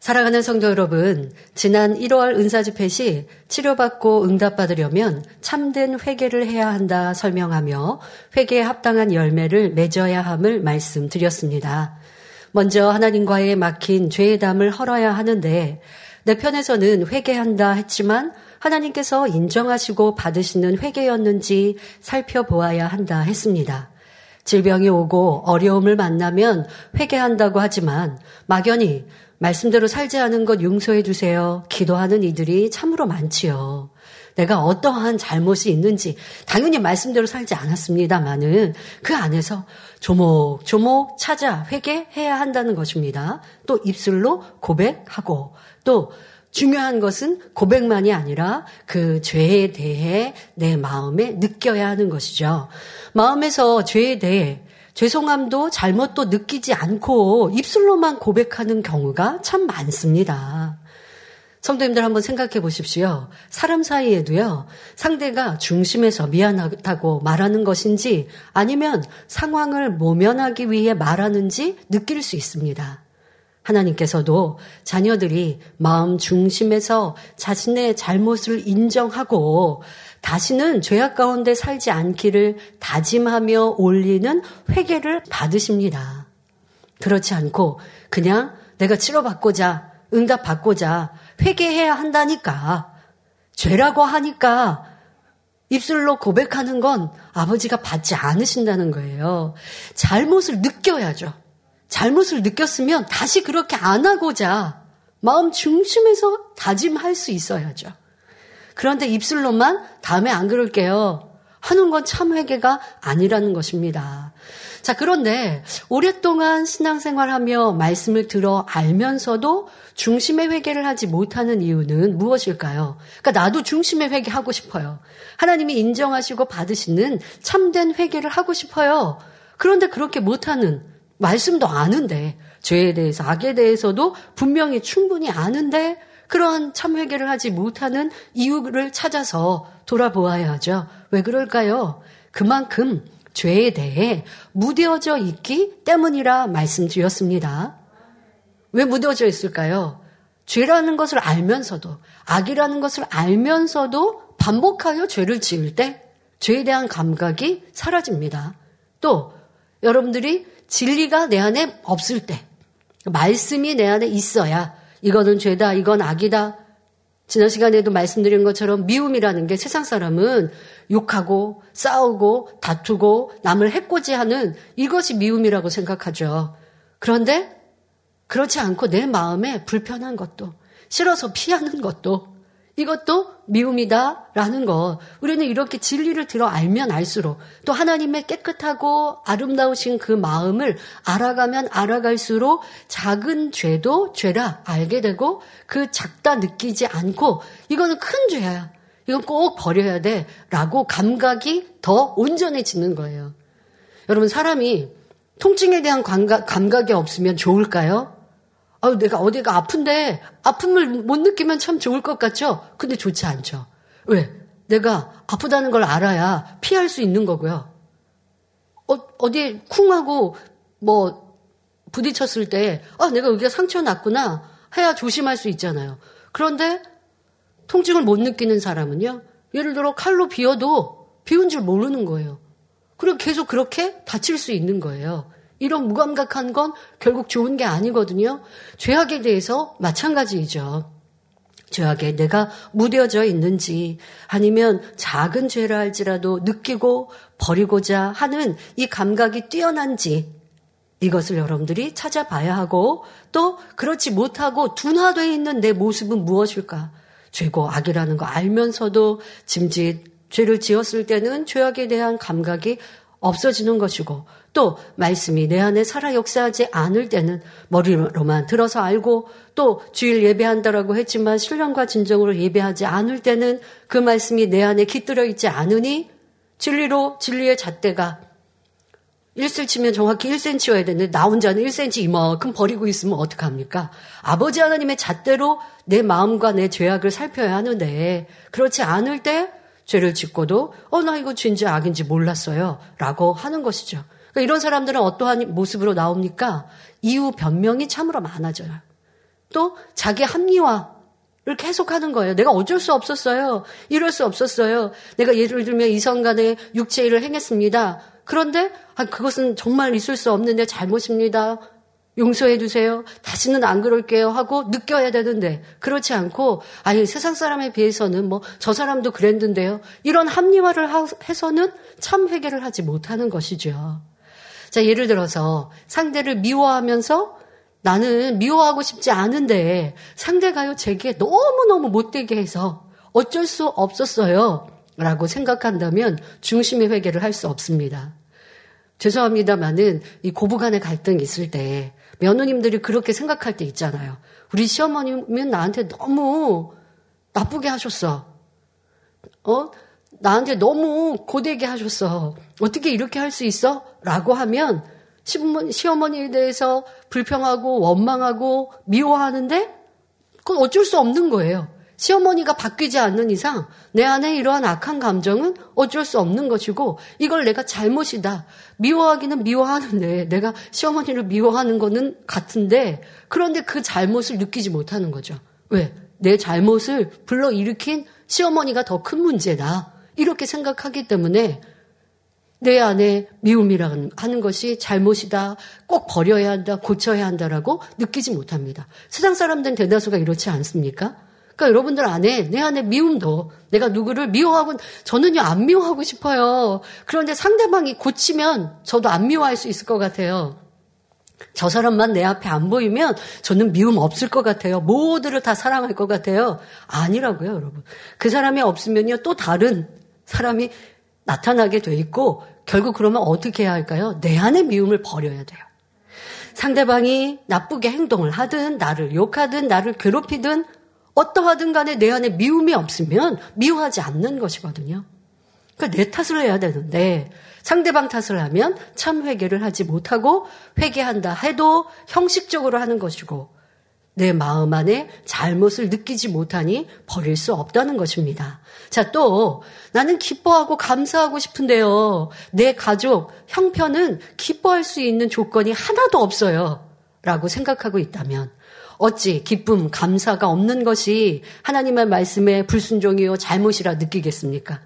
사랑하는 성도 여러분, 지난 1월 은사 집회 시 치료받고 응답받으려면 참된 회개를 해야 한다 설명하며 회개에 합당한 열매를 맺어야 함을 말씀드렸습니다. 먼저 하나님과의 막힌 죄의 담을 헐어야 하는데 내 편에서는 회개한다 했지만 하나님께서 인정하시고 받으시는 회개였는지 살펴보아야 한다 했습니다. 질병이 오고 어려움을 만나면 회개한다고 하지만 막연히 말씀대로 살지 않은 것 용서해 주세요. 기도하는 이들이 참으로 많지요. 내가 어떠한 잘못이 있는지 당연히 말씀대로 살지 않았습니다만은 그 안에서 조목조목 찾아 회개해야 한다는 것입니다. 또 입술로 고백하고 또 중요한 것은 고백만이 아니라 그 죄에 대해 내 마음에 느껴야 하는 것이죠. 마음에서 죄에 대해 죄송함도 잘못도 느끼지 않고 입술로만 고백하는 경우가 참 많습니다. 성도님들 한번 생각해 보십시오. 사람 사이에도요, 상대가 중심에서 미안하다고 말하는 것인지 아니면 상황을 모면하기 위해 말하는지 느낄 수 있습니다. 하나님께서도 자녀들이 마음 중심에서 자신의 잘못을 인정하고 다시는 죄악 가운데 살지 않기를 다짐하며 올리는 회개를 받으십니다. 그렇지 않고 그냥 내가 치료받고자 응답받고자 회개해야 한다니까 죄라고 하니까 입술로 고백하는 건 아버지가 받지 않으신다는 거예요. 잘못을 느껴야죠. 잘못을 느꼈으면 다시 그렇게 안 하고자 마음 중심에서 다짐할 수 있어야죠. 그런데 입술로만 다음에 안 그럴게요. 하는 건 참 회개가 아니라는 것입니다. 자, 그런데 오랫동안 신앙생활하며 말씀을 들어 알면서도 중심의 회개를 하지 못하는 이유는 무엇일까요? 그러니까 나도 중심의 회개하고 싶어요. 하나님이 인정하시고 받으시는 참된 회개를 하고 싶어요. 그런데 그렇게 못하는 말씀도 아는데 죄에 대해서 악에 대해서도 분명히 충분히 아는데 그러한 참회개를 하지 못하는 이유를 찾아서 돌아보아야 하죠. 왜 그럴까요? 그만큼 죄에 대해 무뎌져 있기 때문이라 말씀드렸습니다. 왜 무뎌져 있을까요? 죄라는 것을 알면서도, 악이라는 것을 알면서도 반복하여 죄를 지을 때 죄에 대한 감각이 사라집니다. 또, 여러분들이 진리가 내 안에 없을 때, 말씀이 내 안에 있어야 이거는 죄다, 이건 악이다. 지난 시간에도 말씀드린 것처럼 미움이라는 게 세상 사람은 욕하고 싸우고 다투고 남을 해코지하는 이것이 미움이라고 생각하죠. 그런데 그렇지 않고 내 마음에 불편한 것도 싫어서 피하는 것도 이것도 미움이다라는 것. 우리는 이렇게 진리를 들어 알면 알수록 또 하나님의 깨끗하고 아름다우신 그 마음을 알아가면 알아갈수록 작은 죄도 죄라 알게 되고 그 작다 느끼지 않고 이거는 큰 죄야. 이건 꼭 버려야 돼. 라고 감각이 더 온전해지는 거예요. 여러분, 사람이 통증에 대한 감각, 감각이 없으면 좋을까요? 아, 내가 어디가 아픈데 아픔을 못 느끼면 참 좋을 것 같죠? 근데 좋지 않죠. 왜? 내가 아프다는 걸 알아야 피할 수 있는 거고요. 어, 어디에 쿵하고 뭐 부딪혔을 때, 아, 내가 여기가 상처 났구나 해야 조심할 수 있잖아요. 그런데 통증을 못 느끼는 사람은요, 예를 들어 칼로 비어도 비운 줄 모르는 거예요. 그리고 계속 그렇게 다칠 수 있는 거예요. 이런 무감각한 건 결국 좋은 게 아니거든요. 죄악에 대해서 마찬가지이죠. 죄악에 내가 무뎌져 있는지 아니면 작은 죄라 할지라도 느끼고 버리고자 하는 이 감각이 뛰어난지 이것을 여러분들이 찾아봐야 하고 또 그렇지 못하고 둔화되어 있는 내 모습은 무엇일까? 죄고 악이라는 거 알면서도 짐짓 죄를 지었을 때는 죄악에 대한 감각이 없어지는 것이고 또 말씀이 내 안에 살아 역사하지 않을 때는 머리로만 들어서 알고 또 주일 예배한다라고 했지만 신령과 진정으로 예배하지 않을 때는 그 말씀이 내 안에 깃들어 있지 않으니 진리로 진리의 잣대가 1셀 치면 정확히 1cm여야 되는데 나 혼자는 1cm 이만큼 버리고 있으면 어떡합니까? 아버지 하나님의 잣대로 내 마음과 내 죄악을 살펴야 하는데 그렇지 않을 때 죄를 짓고도 어 나 이거 죄인지 악인지 몰랐어요 라고 하는 것이죠. 그러니까 이런 사람들은 어떠한 모습으로 나옵니까? 이유 변명이 참으로 많아져요. 또 자기 합리화를 계속 하는 거예요. 내가 어쩔 수 없었어요. 이럴 수 없었어요. 내가 예를 들면 이성 간에 육체 일을 행했습니다. 그런데 아, 그것은 정말 있을 수 없는 데 잘못입니다. 용서해 주세요. 다시는 안 그럴게요. 하고 느껴야 되는데 그렇지 않고 아니 세상 사람에 비해서는 뭐 저 사람도 그랬는데요. 이런 합리화를 해서는 참 해결을 하지 못하는 것이죠. 자 예를 들어서 상대를 미워하면서 나는 미워하고 싶지 않은데 상대가요 제게 너무너무 못되게 해서 어쩔 수 없었어요. 라고 생각한다면 중심의 회개를 할 수 없습니다. 죄송합니다만은 이 고부 간의 갈등이 있을 때 며느님들이 그렇게 생각할 때 있잖아요. 우리 시어머님은 나한테 너무 나쁘게 하셨어. 어? 나한테 너무 고되게 하셨어. 어떻게 이렇게 할 수 있어? 라고 하면 시어머니에 대해서 불평하고 원망하고 미워하는데 그건 어쩔 수 없는 거예요. 시어머니가 바뀌지 않는 이상 내 안에 이러한 악한 감정은 어쩔 수 없는 것이고 이걸 내가 잘못이다. 미워하기는 미워하는데 내가 시어머니를 미워하는 거는 같은데 그런데 그 잘못을 느끼지 못하는 거죠. 왜? 내 잘못을 불러일으킨 시어머니가 더 큰 문제다. 이렇게 생각하기 때문에 내 안에 미움이라는 하는 것이 잘못이다. 꼭 버려야 한다. 고쳐야 한다라고 느끼지 못합니다. 세상 사람들은 대다수가 이렇지 않습니까? 그러니까 여러분들 안에 내 안에 미움도 내가 누구를 미워하고 저는요 안 미워하고 싶어요. 그런데 상대방이 고치면 저도 안 미워할 수 있을 것 같아요. 저 사람만 내 앞에 안 보이면 저는 미움 없을 것 같아요. 모두를 다 사랑할 것 같아요. 아니라고요, 여러분. 그 사람이 없으면요 또 다른 사람이 나타나게 돼 있고 결국 그러면 어떻게 해야 할까요? 내 안에 미움을 버려야 돼요. 상대방이 나쁘게 행동을 하든 나를 욕하든 나를 괴롭히든 어떠하든 간에 내 안에 미움이 없으면 미워하지 않는 것이거든요. 그러니까 내 탓을 해야 되는데 상대방 탓을 하면 참 회개를 하지 못하고 회개한다 해도 형식적으로 하는 것이고 내 마음 안에 잘못을 느끼지 못하니 버릴 수 없다는 것입니다. 자, 또 나는 기뻐하고 감사하고 싶은데요. 내 가족, 형편은 기뻐할 수 있는 조건이 하나도 없어요. 라고 생각하고 있다면 어찌 기쁨, 감사가 없는 것이 하나님의 말씀에 불순종이요 잘못이라 느끼겠습니까?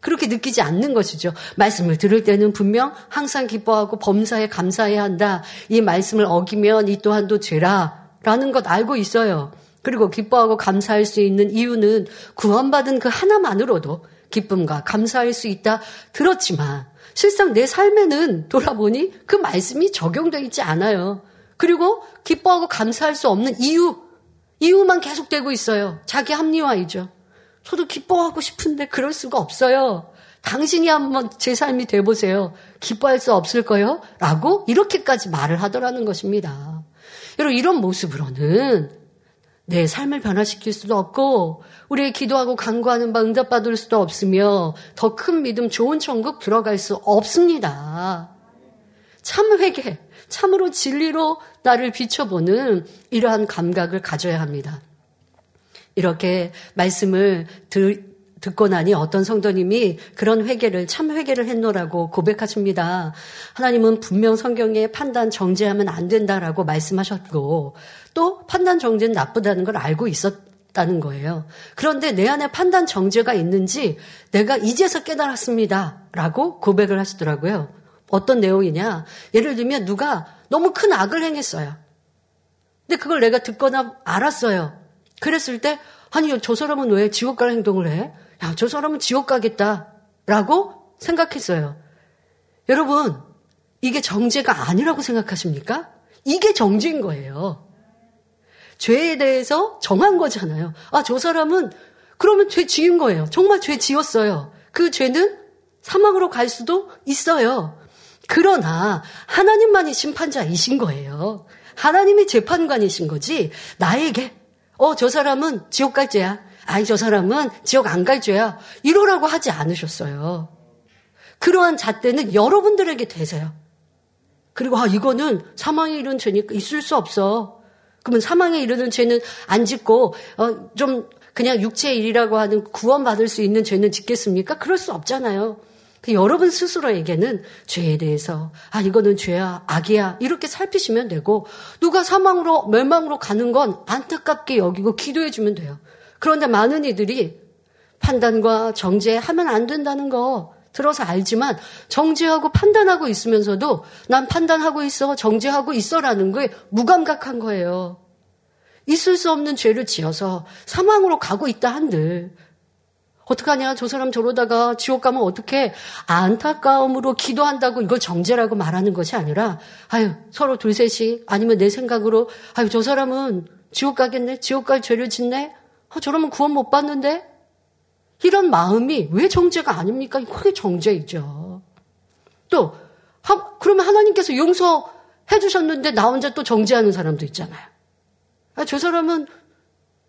그렇게 느끼지 않는 것이죠. 말씀을 들을 때는 분명 항상 기뻐하고 범사에 감사해야 한다. 이 말씀을 어기면 이 또한도 죄라. 라는 것 알고 있어요. 그리고 기뻐하고 감사할 수 있는 이유는 구원받은 그 하나만으로도 기쁨과 감사할 수 있다 들었지만 실상 내 삶에는 돌아보니 그 말씀이 적용되어 있지 않아요. 그리고 기뻐하고 감사할 수 없는 이유, 이유만 계속되고 있어요. 자기 합리화이죠. 저도 기뻐하고 싶은데 그럴 수가 없어요. 당신이 한번 제 삶이 돼보세요. 기뻐할 수 없을 거요? 라고 이렇게까지 말을 하더라는 것입니다. 여러분, 이런 모습으로는 내 삶을 변화시킬 수도 없고, 우리의 기도하고 간구하는 바 응답받을 수도 없으며, 더 큰 믿음, 좋은 천국 들어갈 수 없습니다. 참 회개, 참으로 진리로 나를 비춰보는 이러한 감각을 가져야 합니다. 이렇게 말씀을 들, 듣고 나니 어떤 성도님이 그런 회개를 참 회개를 했노라고 고백하십니다. 하나님은 분명 성경에 판단 정죄하면 안 된다라고 말씀하셨고 또 판단 정죄는 나쁘다는 걸 알고 있었다는 거예요. 그런데 내 안에 판단 정죄가 있는지 내가 이제서 깨달았습니다라고 고백을 하시더라고요. 어떤 내용이냐? 예를 들면 누가 너무 큰 악을 행했어요. 근데 그걸 내가 듣거나 알았어요. 그랬을 때, 아니, 저 사람은 왜 지옥 갈 행동을 해? 야, 저 사람은 지옥 가겠다. 라고 생각했어요. 여러분, 이게 정죄가 아니라고 생각하십니까? 이게 정죄인 거예요. 죄에 대해서 정한 거잖아요. 아, 저 사람은 그러면 죄 지은 거예요. 정말 죄 지었어요. 그 죄는 사망으로 갈 수도 있어요. 그러나 하나님만이 심판자이신 거예요. 하나님이 재판관이신 거지 나에게 어 저 사람은 지옥 갈 죄야. 아니 저 사람은 지옥 안 갈 죄야. 이러라고 하지 않으셨어요. 그러한 잣대는 여러분들에게 되세요. 그리고 아 이거는 사망에 이르는 죄니까 있을 수 없어. 그러면 사망에 이르는 죄는 안 짓고 어, 좀 그냥 육체의 일이라고 하는 구원받을 수 있는 죄는 짓겠습니까? 그럴 수 없잖아요. 그 여러분 스스로에게는 죄에 대해서 아 이거는 죄야 악이야 이렇게 살피시면 되고 누가 사망으로 멸망으로 가는 건 안타깝게 여기고 기도해 주면 돼요. 그런데 많은 이들이 판단과 정죄하면 안 된다는 거 들어서 알지만 정죄하고 판단하고 있으면서도 난 판단하고 있어 정죄하고 있어라는 거에 무감각한 거예요. 있을 수 없는 죄를 지어서 사망으로 가고 있다 한들 어떡하냐 저 사람 저러다가 지옥 가면 어떻게 안타까움으로 기도한다고 이걸 정죄라고 말하는 것이 아니라 아유 서로 둘 셋이 아니면 내 생각으로 아유 저 사람은 지옥 가겠네 지옥 갈 죄를 짓네 어, 저러면 구원 못 받는데 이런 마음이 왜 정죄가 아닙니까? 그게 정죄이죠. 또 하, 그러면 하나님께서 용서해 주셨는데 나 혼자 또 정죄하는 사람도 있잖아요. 아, 저 사람은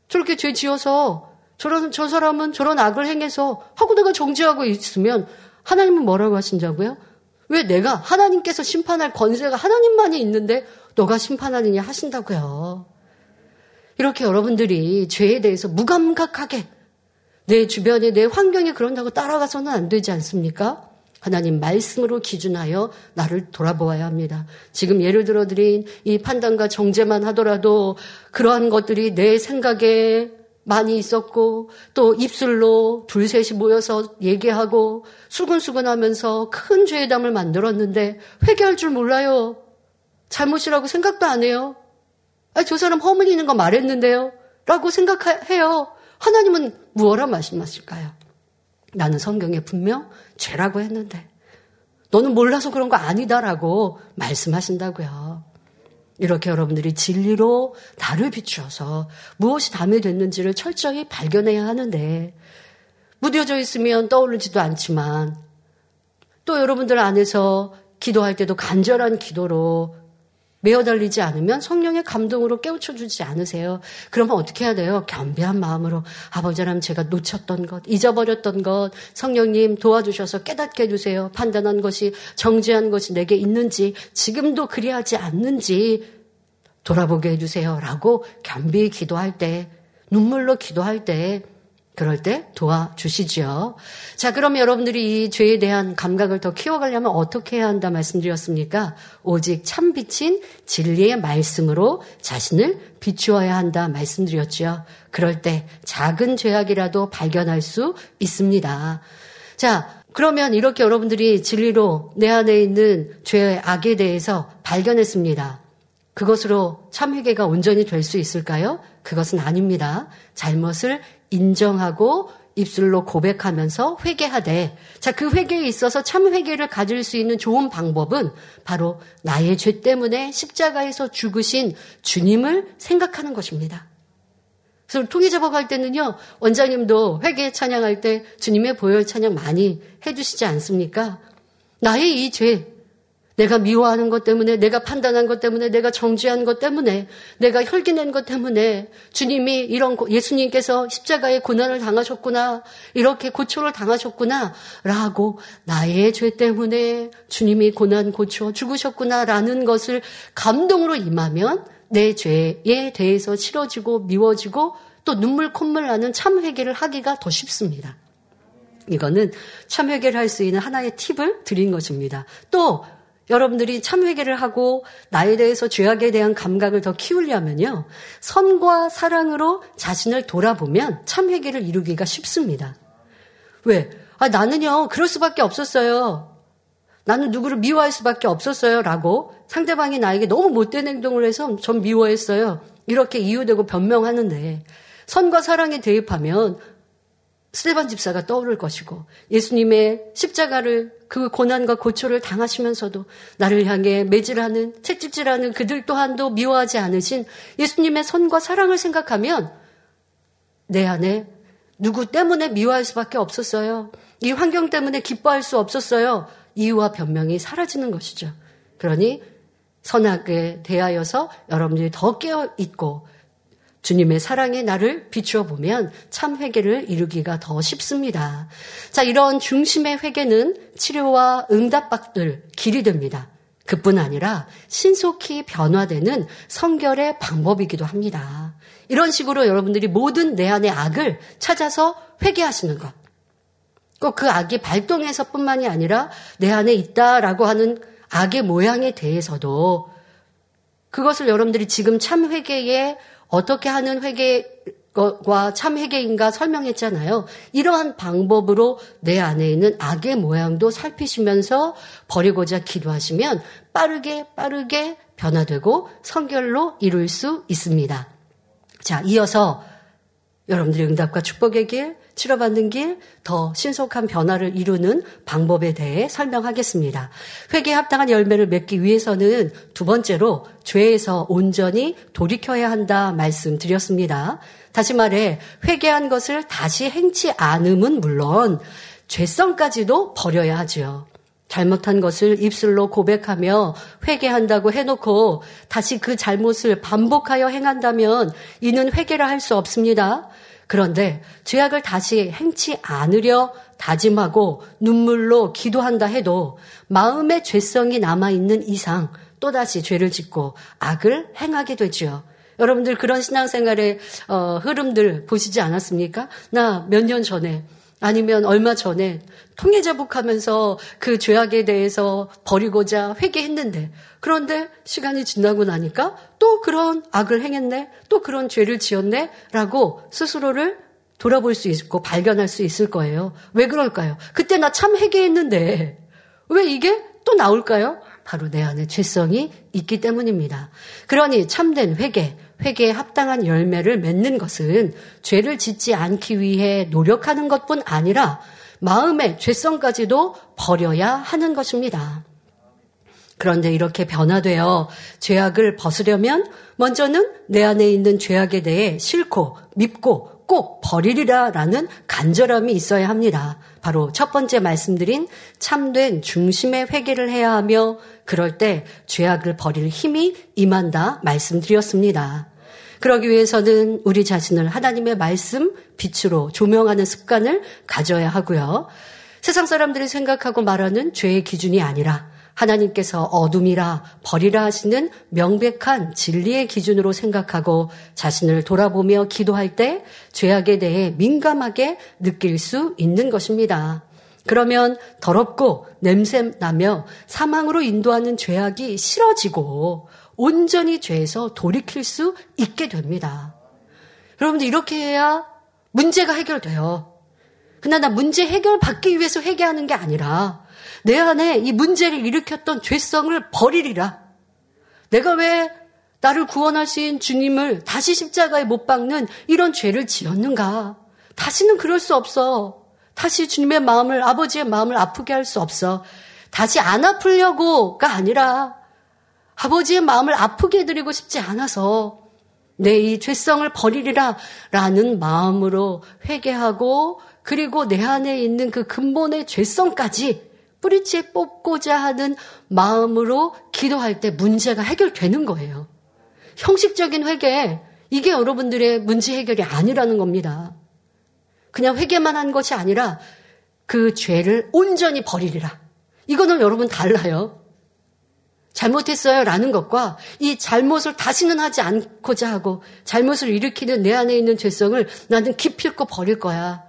저렇게 죄 지어서 저런 저 사람은 저런 악을 행해서 하고 내가 정죄하고 있으면 하나님은 뭐라고 하신다고요? 왜 내가 하나님께서 심판할 권세가 하나님만이 있는데 너가 심판하느냐 하신다고요. 이렇게 여러분들이 죄에 대해서 무감각하게 내 주변에 내 환경이 그런다고 따라가서는 안 되지 않습니까? 하나님 말씀으로 기준하여 나를 돌아보아야 합니다. 지금 예를 들어 드린 이 판단과 정죄만 하더라도 그러한 것들이 내 생각에 많이 있었고 또 입술로 둘 셋이 모여서 얘기하고 수근수근 하면서 큰 죄담을 만들었는데 회개할 줄 몰라요. 잘못이라고 생각도 안 해요. 아, 저 사람 허물 있는 거 말했는데요. 라고 생각해요. 하나님은 무엇라 말씀하실까요? 나는 성경에 분명 죄라고 했는데 너는 몰라서 그런 거 아니다라고 말씀하신다고요. 이렇게 여러분들이 진리로 나를 비추어서 무엇이 담이 됐는지를 철저히 발견해야 하는데 무뎌져 있으면 떠오르지도 않지만 또 여러분들 안에서 기도할 때도 간절한 기도로 메어달리지 않으면 성령의 감동으로 깨우쳐주지 않으세요. 그러면 어떻게 해야 돼요? 겸비한 마음으로 아버지라면 제가 놓쳤던 것, 잊어버렸던 것, 성령님 도와주셔서 깨닫게 해주세요. 판단한 것이 정지한 것이 내게 있는지, 지금도 그리하지 않는지 돌아보게 해주세요. 라고 겸비 기도할 때, 눈물로 기도할 때, 그럴 때 도와주시지요. 자, 그럼 여러분들이 이 죄에 대한 감각을 더 키워가려면 어떻게 해야 한다 말씀드렸습니까? 오직 참 빛인 진리의 말씀으로 자신을 비추어야 한다 말씀드렸죠. 그럴 때 작은 죄악이라도 발견할 수 있습니다. 자, 그러면 이렇게 여러분들이 진리로 내 안에 있는 죄의 악에 대해서 발견했습니다. 그것으로 참회개가 온전히 될 수 있을까요? 그것은 아닙니다. 잘못을 인정하고 입술로 고백하면서 회개하되 자 그 회개에 있어서 참 회개를 가질 수 있는 좋은 방법은 바로 나의 죄 때문에 십자가에서 죽으신 주님을 생각하는 것입니다. 그래서 통일 잡아갈 때는요 원장님도 회개 찬양할 때 주님의 보혈 찬양 많이 해주시지 않습니까? 나의 이 죄 내가 미워하는 것 때문에, 내가 판단한 것 때문에, 내가 정죄한 것 때문에, 내가 혈기낸 것 때문에 주님이 이런 예수님께서 십자가의 고난을 당하셨구나, 이렇게 고초를 당하셨구나, 라고 나의 죄 때문에 주님이 고난 고쳐 죽으셨구나라는 것을 감동으로 임하면 내 죄에 대해서 싫어지고 미워지고 또 눈물 콧물 나는 참 회개를 하기가 더 쉽습니다. 이거는 참 회개를 할 수 있는 하나의 팁을 드린 것입니다. 또 여러분들이 참회개를 하고 나에 대해서 죄악에 대한 감각을 더 키우려면요. 선과 사랑으로 자신을 돌아보면 참회개를 이루기가 쉽습니다. 왜? 아, 나는요, 그럴 수밖에 없었어요. 나는 누구를 미워할 수밖에 없었어요. 라고 상대방이 나에게 너무 못된 행동을 해서 전 미워했어요. 이렇게 이유되고 변명하는데 선과 사랑에 대입하면 스테반 집사가 떠오를 것이고 예수님의 십자가를 그 고난과 고초를 당하시면서도 나를 향해 매질하는 채찍질하는 그들 또한도 미워하지 않으신 예수님의 선과 사랑을 생각하면 내 안에 누구 때문에 미워할 수밖에 없었어요. 이 환경 때문에 기뻐할 수 없었어요. 이유와 변명이 사라지는 것이죠. 그러니 선악에 대하여서 여러분들이 더 깨어 있고 주님의 사랑에 나를 비추어 보면 참 회개를 이루기가 더 쉽습니다. 자, 이런 중심의 회개는 치료와 응답받을 길이 됩니다. 그뿐 아니라 신속히 변화되는 성결의 방법이기도 합니다. 이런 식으로 여러분들이 모든 내 안의 악을 찾아서 회개하시는 것. 꼭 그 악이 발동해서 뿐만이 아니라 내 안에 있다라고 하는 악의 모양에 대해서도 그것을 여러분들이 지금 참 회개에 어떻게 하는 회개와 참 회개인가 설명했잖아요. 이러한 방법으로 내 안에 있는 악의 모양도 살피시면서 버리고자 기도하시면 빠르게 빠르게 변화되고 성결로 이룰 수 있습니다. 자, 이어서 여러분들의 응답과 축복의 길, 치료받는 길, 더 신속한 변화를 이루는 방법에 대해 설명하겠습니다. 회개에 합당한 열매를 맺기 위해서는 두 번째로 죄에서 온전히 돌이켜야 한다 말씀드렸습니다. 다시 말해 회개한 것을 다시 행치 않음은 물론 죄성까지도 버려야 하지요. 잘못한 것을 입술로 고백하며 회개한다고 해놓고 다시 그 잘못을 반복하여 행한다면 이는 회개라 할 수 없습니다. 그런데 죄악을 다시 행치 않으려 다짐하고 눈물로 기도한다 해도 마음의 죄성이 남아있는 이상 또다시 죄를 짓고 악을 행하게 되지요. 여러분들 그런 신앙생활의 어, 흐름들 보시지 않았습니까? 나 몇 년 전에 아니면 얼마 전에 통해 자복하면서 그 죄악에 대해서 버리고자 회개했는데 그런데 시간이 지나고 나니까 또 그런 악을 행했네 또 그런 죄를 지었네 라고 스스로를 돌아볼 수 있고 발견할 수 있을 거예요. 왜 그럴까요? 그때 나 참 회개했는데 왜 이게 또 나올까요? 바로 내 안에 죄성이 있기 때문입니다. 그러니 참된 회개, 회개에 합당한 열매를 맺는 것은 죄를 짓지 않기 위해 노력하는 것뿐 아니라 마음의 죄성까지도 버려야 하는 것입니다. 그런데 이렇게 변화되어 죄악을 벗으려면 먼저는 내 안에 있는 죄악에 대해 싫고 밉고 꼭 버리리라 라는 간절함이 있어야 합니다. 바로 첫 번째 말씀드린 참된 중심의 회개를 해야 하며 그럴 때 죄악을 버릴 힘이 임한다 말씀드렸습니다. 그러기 위해서는 우리 자신을 하나님의 말씀 빛으로 조명하는 습관을 가져야 하고요. 세상 사람들이 생각하고 말하는 죄의 기준이 아니라 하나님께서 어둠이라 버리라 하시는 명백한 진리의 기준으로 생각하고 자신을 돌아보며 기도할 때 죄악에 대해 민감하게 느낄 수 있는 것입니다. 그러면 더럽고 냄새 나며 사망으로 인도하는 죄악이 싫어지고 온전히 죄에서 돌이킬 수 있게 됩니다. 여러분들 이렇게 해야 문제가 해결돼요. 그러나 문제 해결 받기 위해서 회개하는 게 아니라 내 안에 이 문제를 일으켰던 죄성을 버리리라. 내가 왜 나를 구원하신 주님을 다시 십자가에 못 박는 이런 죄를 지었는가? 다시는 그럴 수 없어. 다시 주님의 마음을, 아버지의 마음을 아프게 할 수 없어. 다시 안 아프려고가 아니라 아버지의 마음을 아프게 해드리고 싶지 않아서 내 이 죄성을 버리리라 라는 마음으로 회개하고 그리고 내 안에 있는 그 근본의 죄성까지 뿌리째 뽑고자 하는 마음으로 기도할 때 문제가 해결되는 거예요. 형식적인 회개, 이게 여러분들의 문제 해결이 아니라는 겁니다. 그냥 회개만 한 것이 아니라 그 죄를 온전히 버리리라. 이거는 여러분 달라요. 잘못했어요 라는 것과 이 잘못을 다시는 하지 않고자 하고 잘못을 일으키는 내 안에 있는 죄성을 나는 기필코 버릴 거야.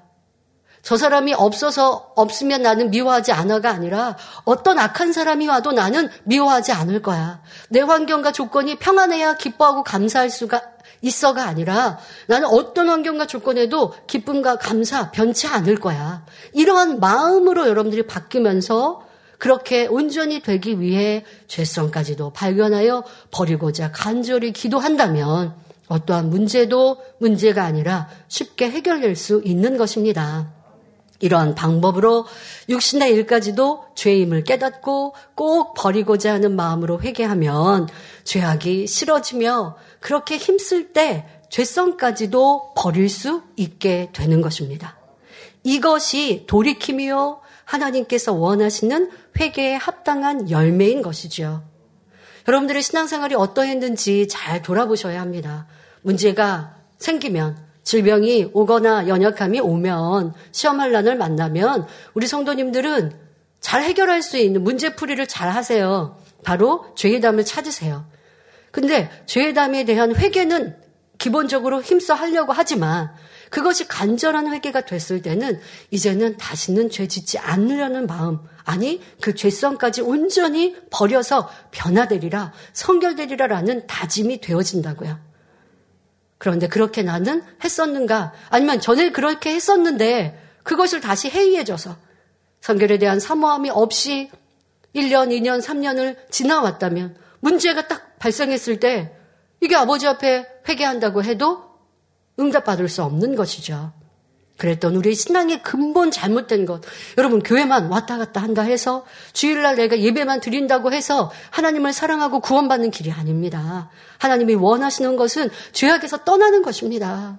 저 사람이 없어서 없으면 나는 미워하지 않아가 아니라 어떤 악한 사람이 와도 나는 미워하지 않을 거야. 내 환경과 조건이 평안해야 기뻐하고 감사할 수가 있어가 아니라 나는 어떤 환경과 조건에도 기쁨과 감사 변치 않을 거야. 이러한 마음으로 여러분들이 바뀌면서 그렇게 온전히 되기 위해 죄성까지도 발견하여 버리고자 간절히 기도한다면 어떠한 문제도 문제가 아니라 쉽게 해결될 수 있는 것입니다. 이러한 방법으로 육신의 일까지도 죄임을 깨닫고 꼭 버리고자 하는 마음으로 회개하면 죄악이 싫어지며 그렇게 힘쓸 때 죄성까지도 버릴 수 있게 되는 것입니다. 이것이 돌이킴이요 하나님께서 원하시는 회개에 합당한 열매인 것이죠. 여러분들의 신앙생활이 어떠했는지 잘 돌아보셔야 합니다. 문제가 생기면 질병이 오거나 연약함이 오면 시험할 난을 만나면 우리 성도님들은 잘 해결할 수 있는 문제풀이를 잘 하세요. 바로 죄의 담을 찾으세요. 근데 죄의 담에 대한 회개는 기본적으로 힘써 하려고 하지만 그것이 간절한 회개가 됐을 때는 이제는 다시는 죄 짓지 않으려는 마음, 아니 그 죄성까지 온전히 버려서 변화되리라, 성결되리라라는 다짐이 되어진다고요. 그런데 그렇게 나는 했었는가? 아니면 전에 그렇게 했었는데 그것을 다시 해이해져서 성결에 대한 사모함이 없이 1년, 2년, 3년을 지나왔다면 문제가 딱 발생했을 때 이게 아버지 앞에 회개한다고 해도 응답받을 수 없는 것이죠. 그랬던 우리 신앙의 근본 잘못된 것. 여러분, 교회만 왔다 갔다 한다 해서 주일날 내가 예배만 드린다고 해서 하나님을 사랑하고 구원받는 길이 아닙니다. 하나님이 원하시는 것은 죄악에서 떠나는 것입니다.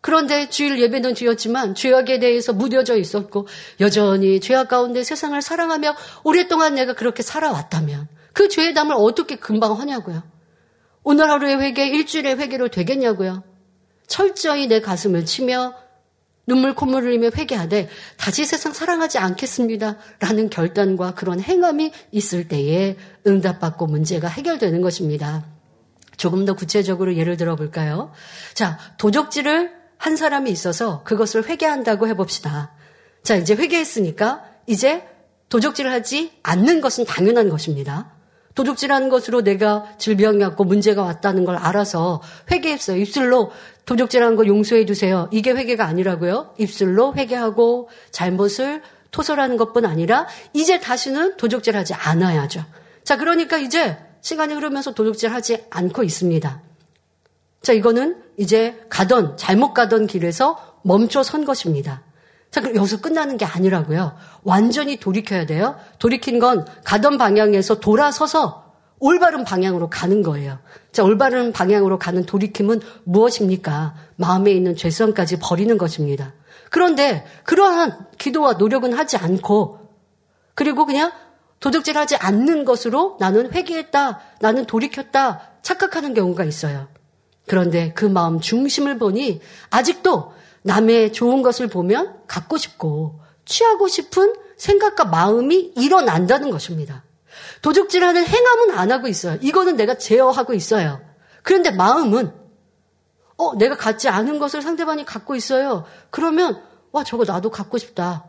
그런데 주일 예배는 드렸지만 죄악에 대해서 무뎌져 있었고 여전히 죄악 가운데 세상을 사랑하며 오랫동안 내가 그렇게 살아왔다면 그 죄의 담을 어떻게 금방 하냐고요. 오늘 하루의 회개, 일주일의 회개로 되겠냐고요. 철저히 내 가슴을 치며 눈물 콧물 흘리며 회개하되 다시 세상 사랑하지 않겠습니다. 라는 결단과 그런 행함이 있을 때에 응답받고 문제가 해결되는 것입니다. 조금 더 구체적으로 예를 들어 볼까요? 자, 도적질을 한 사람이 있어서 그것을 회개한다고 해봅시다. 자, 이제 회개했으니까 이제 도적질을 하지 않는 것은 당연한 것입니다. 도둑질하는 것으로 내가 질병이 왔고 문제가 왔다는 걸 알아서 회개했어요. 입술로 도둑질하는 거 용서해 주세요. 이게 회개가 아니라고요. 입술로 회개하고 잘못을 토설하는 것뿐 아니라 이제 다시는 도둑질하지 않아야죠. 자, 그러니까 이제 시간이 흐르면서 도둑질하지 않고 있습니다. 자, 이거는 이제 가던 잘못 가던 길에서 멈춰 선 것입니다. 자, 그럼 여기서 끝나는 게 아니라고요. 완전히 돌이켜야 돼요. 돌이킨 건 가던 방향에서 돌아서서 올바른 방향으로 가는 거예요. 자, 올바른 방향으로 가는 돌이킴은 무엇입니까? 마음에 있는 죄성까지 버리는 것입니다. 그런데 그러한 기도와 노력은 하지 않고 그리고 그냥 도둑질 하지 않는 것으로 나는 회개했다, 나는 돌이켰다 착각하는 경우가 있어요. 그런데 그 마음 중심을 보니 아직도 남의 좋은 것을 보면 갖고 싶고 취하고 싶은 생각과 마음이 일어난다는 것입니다. 도둑질하는 행함은 안 하고 있어요. 이거는 내가 제어하고 있어요. 그런데 마음은 어 내가 갖지 않은 것을 상대방이 갖고 있어요. 그러면 와 저거 나도 갖고 싶다.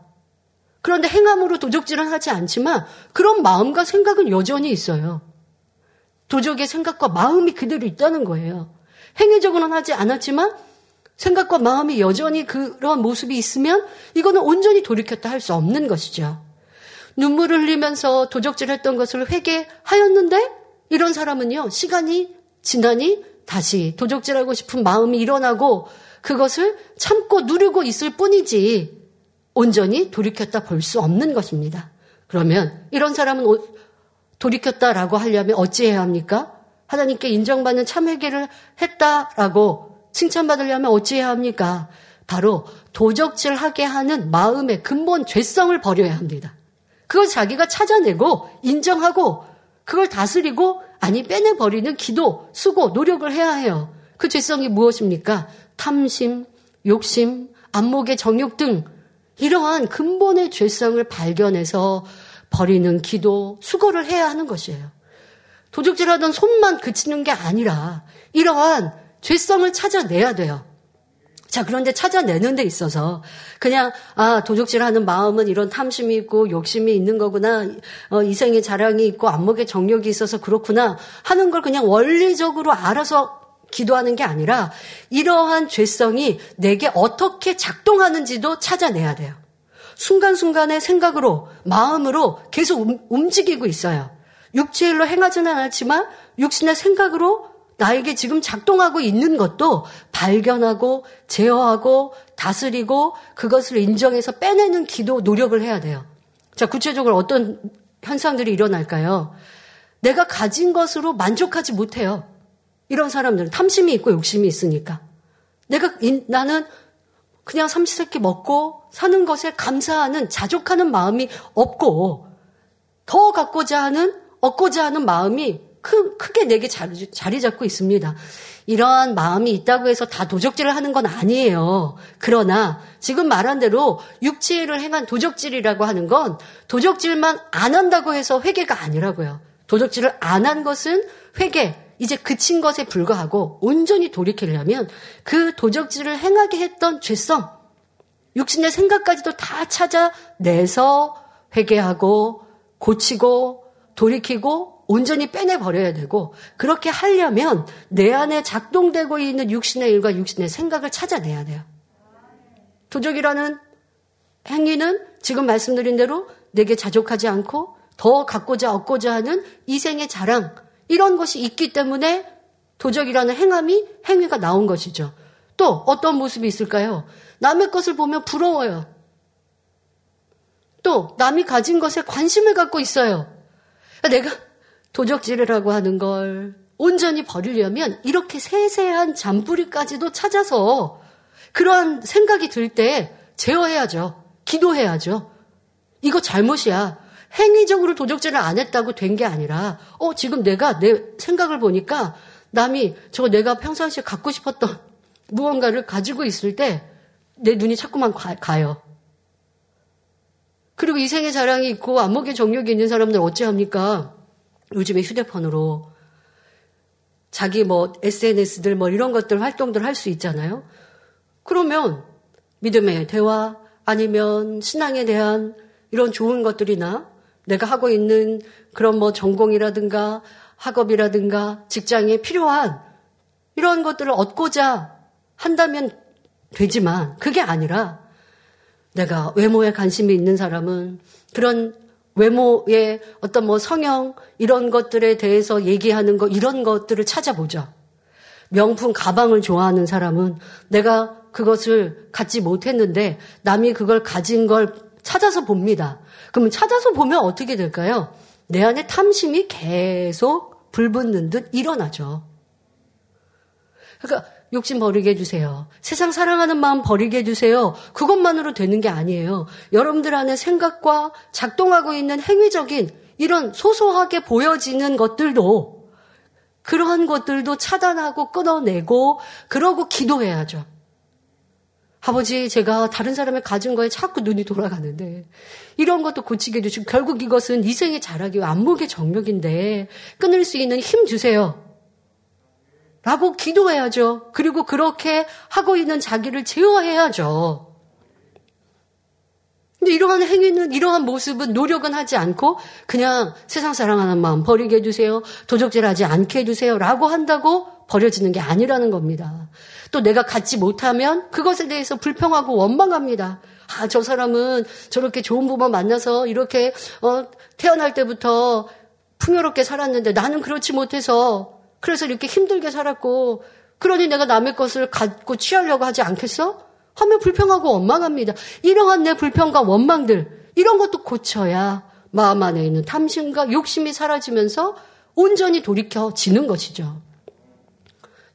그런데 행함으로 도둑질은 하지 않지만 그런 마음과 생각은 여전히 있어요. 도적의 생각과 마음이 그대로 있다는 거예요. 행위적으로는 하지 않았지만 생각과 마음이 여전히 그런 모습이 있으면 이거는 온전히 돌이켰다 할 수 없는 것이죠. 눈물을 흘리면서 도적질 했던 것을 회개하였는데 이런 사람은요, 시간이 지나니 다시 도적질하고 싶은 마음이 일어나고 그것을 참고 누리고 있을 뿐이지 온전히 돌이켰다 볼 수 없는 것입니다. 그러면 이런 사람은 돌이켰다라고 하려면 어찌해야 합니까? 하나님께 인정받는 참회개를 했다라고 칭찬받으려면 어찌해야 합니까? 바로 도적질하게 하는 마음의 근본 죄성을 버려야 합니다. 그걸 자기가 찾아내고 인정하고 그걸 다스리고 아니 빼내버리는 기도, 수고, 노력을 해야 해요. 그 죄성이 무엇입니까? 탐심, 욕심, 안목의 정욕 등 이러한 근본의 죄성을 발견해서 버리는 기도, 수고를 해야 하는 것이에요. 도적질하던 손만 그치는 게 아니라 이러한 죄성을 찾아내야 돼요. 자, 그런데 찾아내는 데 있어서 그냥 아, 도둑질하는 마음은 이런 탐심이 있고 욕심이 있는 거구나. 어, 이생의 자랑이 있고 안목의 정력이 있어서 그렇구나 하는 걸 그냥 원리적으로 알아서 기도하는 게 아니라 이러한 죄성이 내게 어떻게 작동하는지도 찾아내야 돼요. 순간순간의 생각으로 마음으로 계속 움직이고 있어요. 육체일로 행하지는 않았지만 육신의 생각으로 나에게 지금 작동하고 있는 것도 발견하고 제어하고 다스리고 그것을 인정해서 빼내는 기도 노력을 해야 돼요. 자, 구체적으로 어떤 현상들이 일어날까요? 내가 가진 것으로 만족하지 못해요. 이런 사람들은 탐심이 있고 욕심이 있으니까. 내가, 나는 그냥 삼시세끼 먹고 사는 것에 감사하는, 자족하는 마음이 없고, 더 갖고자 하는, 얻고자 하는 마음이 크, 크게 내게 자리, 자리 잡고 있습니다. 이러한 마음이 있다고 해서 다 도적질을 하는 건 아니에요. 그러나 지금 말한 대로 육체를 행한 도적질이라고 하는 건 도적질만 안 한다고 해서 회개가 아니라고요. 도적질을 안 한 것은 회개, 이제 그친 것에 불과하고 온전히 돌이키려면 그 도적질을 행하게 했던 죄성, 육신의 생각까지도 다 찾아내서 회개하고 고치고 돌이키고 온전히 빼내버려야 되고 그렇게 하려면 내 안에 작동되고 있는 육신의 일과 육신의 생각을 찾아내야 돼요. 도적이라는 행위는 지금 말씀드린 대로 내게 자족하지 않고 더 갖고자 얻고자 하는 이생의 자랑 이런 것이 있기 때문에 도적이라는 행함이 행위가 나온 것이죠. 또 어떤 모습이 있을까요? 남의 것을 보면 부러워요. 또 남이 가진 것에 관심을 갖고 있어요. 내가 도적질이라고 하는 걸 온전히 버리려면 이렇게 세세한 잔뿌리까지도 찾아서 그러한 생각이 들 때 제어해야죠. 기도해야죠. 이거 잘못이야. 행위적으로 도적질을 안 했다고 된 게 아니라, 어, 지금 내가 내 생각을 보니까 남이 저거 내가 평상시에 갖고 싶었던 무언가를 가지고 있을 때 내 눈이 자꾸만 가, 요 그리고 이생의 자랑이 있고 안목의 정력이 있는 사람들 어찌합니까? 요즘에 휴대폰으로 자기 뭐 SNS들 뭐 이런 것들 활동들 할 수 있잖아요. 그러면 믿음의 대화 아니면 신앙에 대한 이런 좋은 것들이나 내가 하고 있는 그런 뭐 전공이라든가 학업이라든가 직장에 필요한 이런 것들을 얻고자 한다면 되지만 그게 아니라 내가 외모에 관심이 있는 사람은 그런 외모의 어떤 뭐 성형 이런 것들에 대해서 얘기하는 거 이런 것들을 찾아보자. 명품 가방을 좋아하는 사람은 내가 그것을 갖지 못했는데 남이 그걸 가진 걸 찾아서 봅니다. 그러면 찾아서 보면 어떻게 될까요? 내 안에 탐심이 계속 불붙는 듯 일어나죠. 그러니까 욕심 버리게 해주세요. 세상 사랑하는 마음 버리게 해주세요. 그것만으로 되는 게 아니에요. 여러분들 안에 생각과 작동하고 있는 행위적인 이런 소소하게 보여지는 것들도 그러한 것들도 차단하고 끊어내고 그러고 기도해야죠. 아버지, 제가 다른 사람의 가진 거에 자꾸 눈이 돌아가는데, 이런 것도 고치게 해주시고, 결국 이것은 이생의 자락이 안목의 정력인데, 끊을 수 있는 힘 주세요. 라고 기도해야죠. 그리고 그렇게 하고 있는 자기를 제어해야죠. 근데 이러한 행위는, 이러한 모습은 노력은 하지 않고 그냥 세상 사랑하는 마음 버리게 해주세요. 도적질 하지 않게 해주세요. 라고 한다고 버려지는 게 아니라는 겁니다. 또 내가 갖지 못하면 그것에 대해서 불평하고 원망합니다. 아, 저 사람은 저렇게 좋은 부모 만나서 이렇게, 어, 태어날 때부터 풍요롭게 살았는데 나는 그렇지 못해서 그래서 이렇게 힘들게 살았고, 그러니 내가 남의 것을 갖고 취하려고 하지 않겠어? 하면 불평하고 원망합니다. 이러한 내 불평과 원망들, 이런 것도 고쳐야 마음 안에 있는 탐심과 욕심이 사라지면서 온전히 돌이켜지는 것이죠.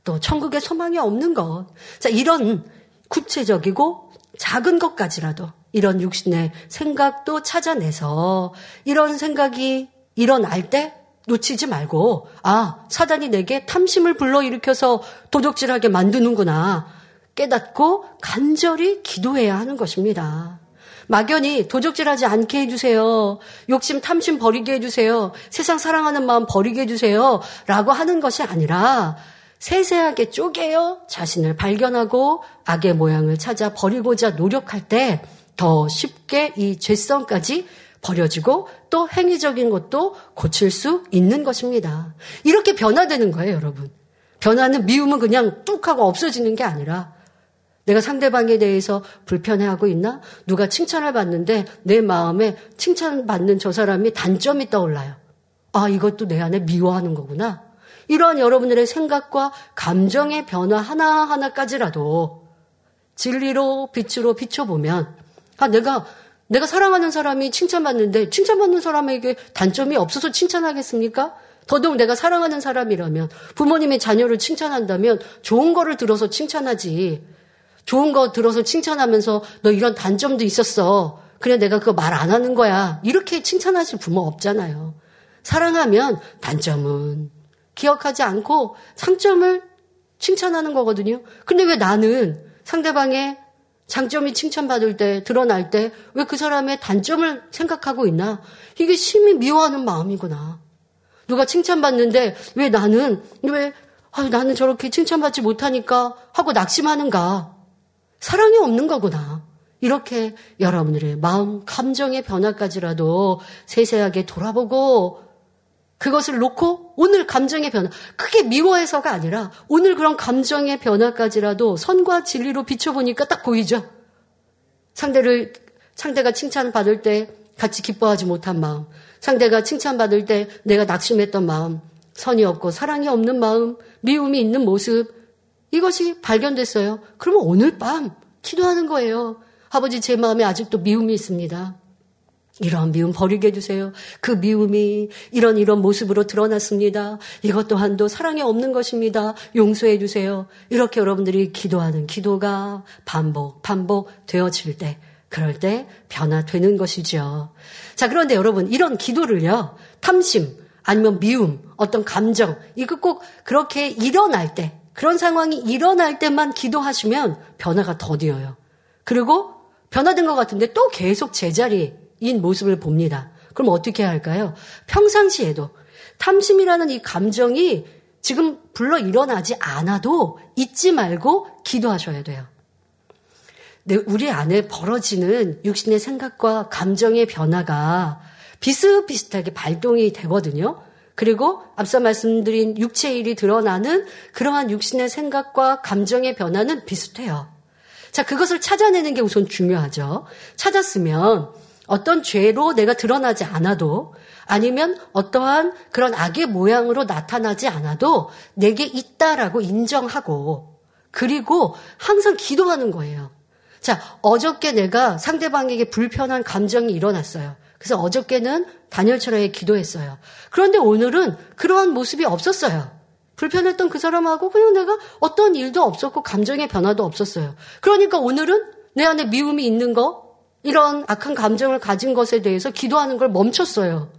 또 천국에 소망이 없는 것. 자, 이런 구체적이고 작은 것까지라도 이런 육신의 생각도 찾아내서 이런 생각이 일어날 때 놓치지 말고, 아, 사단이 내게 탐심을 불러일으켜서 도둑질하게 만드는구나. 깨닫고 간절히 기도해야 하는 것입니다. 막연히 도적질하지 않게 해주세요. 욕심, 탐심 버리게 해주세요. 세상 사랑하는 마음 버리게 해주세요. 라고 하는 것이 아니라 세세하게 쪼개어 자신을 발견하고 악의 모양을 찾아 버리고자 노력할 때 더 쉽게 이 죄성까지 버려지고 또 행위적인 것도 고칠 수 있는 것입니다. 이렇게 변화되는 거예요, 여러분. 변화는 미움은 그냥 뚝 하고 없어지는 게 아니라 내가 상대방에 대해서 불편해하고 있나? 누가 칭찬을 받는데 내 마음에 칭찬받는 저 사람이 단점이 떠올라요. 아, 이것도 내 안에 미워하는 거구나. 이러한 여러분들의 생각과 감정의 변화 하나하나까지라도 진리로 빛으로 비춰보면 아, 내가 내가 사랑하는 사람이 칭찬받는데 칭찬받는 사람에게 단점이 없어서 칭찬하겠습니까? 더더욱 내가 사랑하는 사람이라면 부모님의 자녀를 칭찬한다면 좋은 거를 들어서 칭찬하지. 좋은 거 들어서 칭찬하면서 너 이런 단점도 있었어. 그래 내가 그거 말 안 하는 거야. 이렇게 칭찬하실 부모 없잖아요. 사랑하면 단점은 기억하지 않고 상점을 칭찬하는 거거든요. 근데 왜 나는 상대방의 장점이 칭찬받을 때, 드러날 때, 왜 그 사람의 단점을 생각하고 있나? 이게 심히 미워하는 마음이구나. 누가 칭찬받는데 왜 나는 왜 아, 나는 저렇게 칭찬받지 못하니까 하고 낙심하는가? 사랑이 없는 거구나. 이렇게 여러분들의 마음, 감정의 변화까지라도 세세하게 돌아보고 그것을 놓고 오늘 감정의 변화, 크게 미워해서가 아니라 오늘 그런 감정의 변화까지라도 선과 진리로 비춰보니까 딱 보이죠? 상대를, 상대가 칭찬받을 때 같이 기뻐하지 못한 마음, 상대가 칭찬받을 때 내가 낙심했던 마음, 선이 없고 사랑이 없는 마음, 미움이 있는 모습, 이것이 발견됐어요. 그러면 오늘 밤 기도하는 거예요. 아버지 제 마음에 아직도 미움이 있습니다. 이러한 미움 버리게 해주세요. 그 미움이 이런 이런 모습으로 드러났습니다. 이것 또한도 사랑이 없는 것입니다. 용서해 주세요. 이렇게 여러분들이 기도하는 기도가 반복, 반복 되어질 때, 그럴 때 변화되는 것이죠. 자, 그런데 여러분, 이런 기도를요, 탐심, 아니면 미움, 어떤 감정, 이거 꼭 그렇게 일어날 때, 그런 상황이 일어날 때만 기도하시면 변화가 더디어요. 그리고 변화된 것 같은데 또 계속 제자리 인 모습을 봅니다. 그럼 어떻게 해야 할까요? 평상시에도 탐심이라는 이 감정이 지금 불러 일어나지 않아도 잊지 말고 기도하셔야 돼요. 네, 우리 안에 벌어지는 육신의 생각과 감정의 변화가 비슷비슷하게 발동이 되거든요. 그리고 앞서 말씀드린 육체의 일이 드러나는 그러한 육신의 생각과 감정의 변화는 비슷해요. 자, 그것을 찾아내는 게 우선 중요하죠. 찾았으면 어떤 죄로 내가 드러나지 않아도 아니면 어떠한 그런 악의 모양으로 나타나지 않아도 내게 있다라고 인정하고 그리고 항상 기도하는 거예요. 자, 어저께 내가 상대방에게 불편한 감정이 일어났어요. 그래서 어저께는 다니엘처럼 기도했어요. 그런데 오늘은 그러한 모습이 없었어요. 불편했던 그 사람하고 그냥 내가 어떤 일도 없었고 감정의 변화도 없었어요. 그러니까 오늘은 내 안에 미움이 있는 거, 이런 악한 감정을 가진 것에 대해서 기도하는 걸 멈췄어요.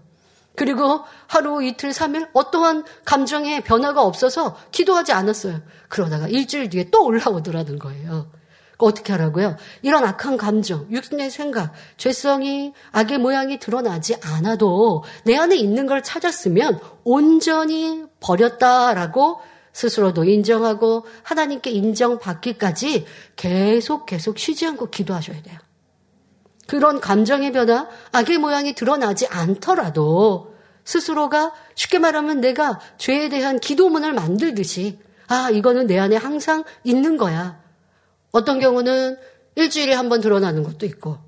그리고 하루, 이틀, 삼일 어떠한 감정의 변화가 없어서 기도하지 않았어요. 그러다가 일주일 뒤에 또 올라오더라는 거예요. 어떻게 하라고요? 이런 악한 감정, 육신의 생각, 죄성이 악의 모양이 드러나지 않아도 내 안에 있는 걸 찾았으면 온전히 버렸다라고 스스로도 인정하고 하나님께 인정받기까지 계속 계속 쉬지 않고 기도하셔야 돼요. 그런 감정의 변화, 악의 모양이 드러나지 않더라도 스스로가 쉽게 말하면 내가 죄에 대한 기도문을 만들듯이 아, 이거는 내 안에 항상 있는 거야. 어떤 경우는 일주일에 한 번 드러나는 것도 있고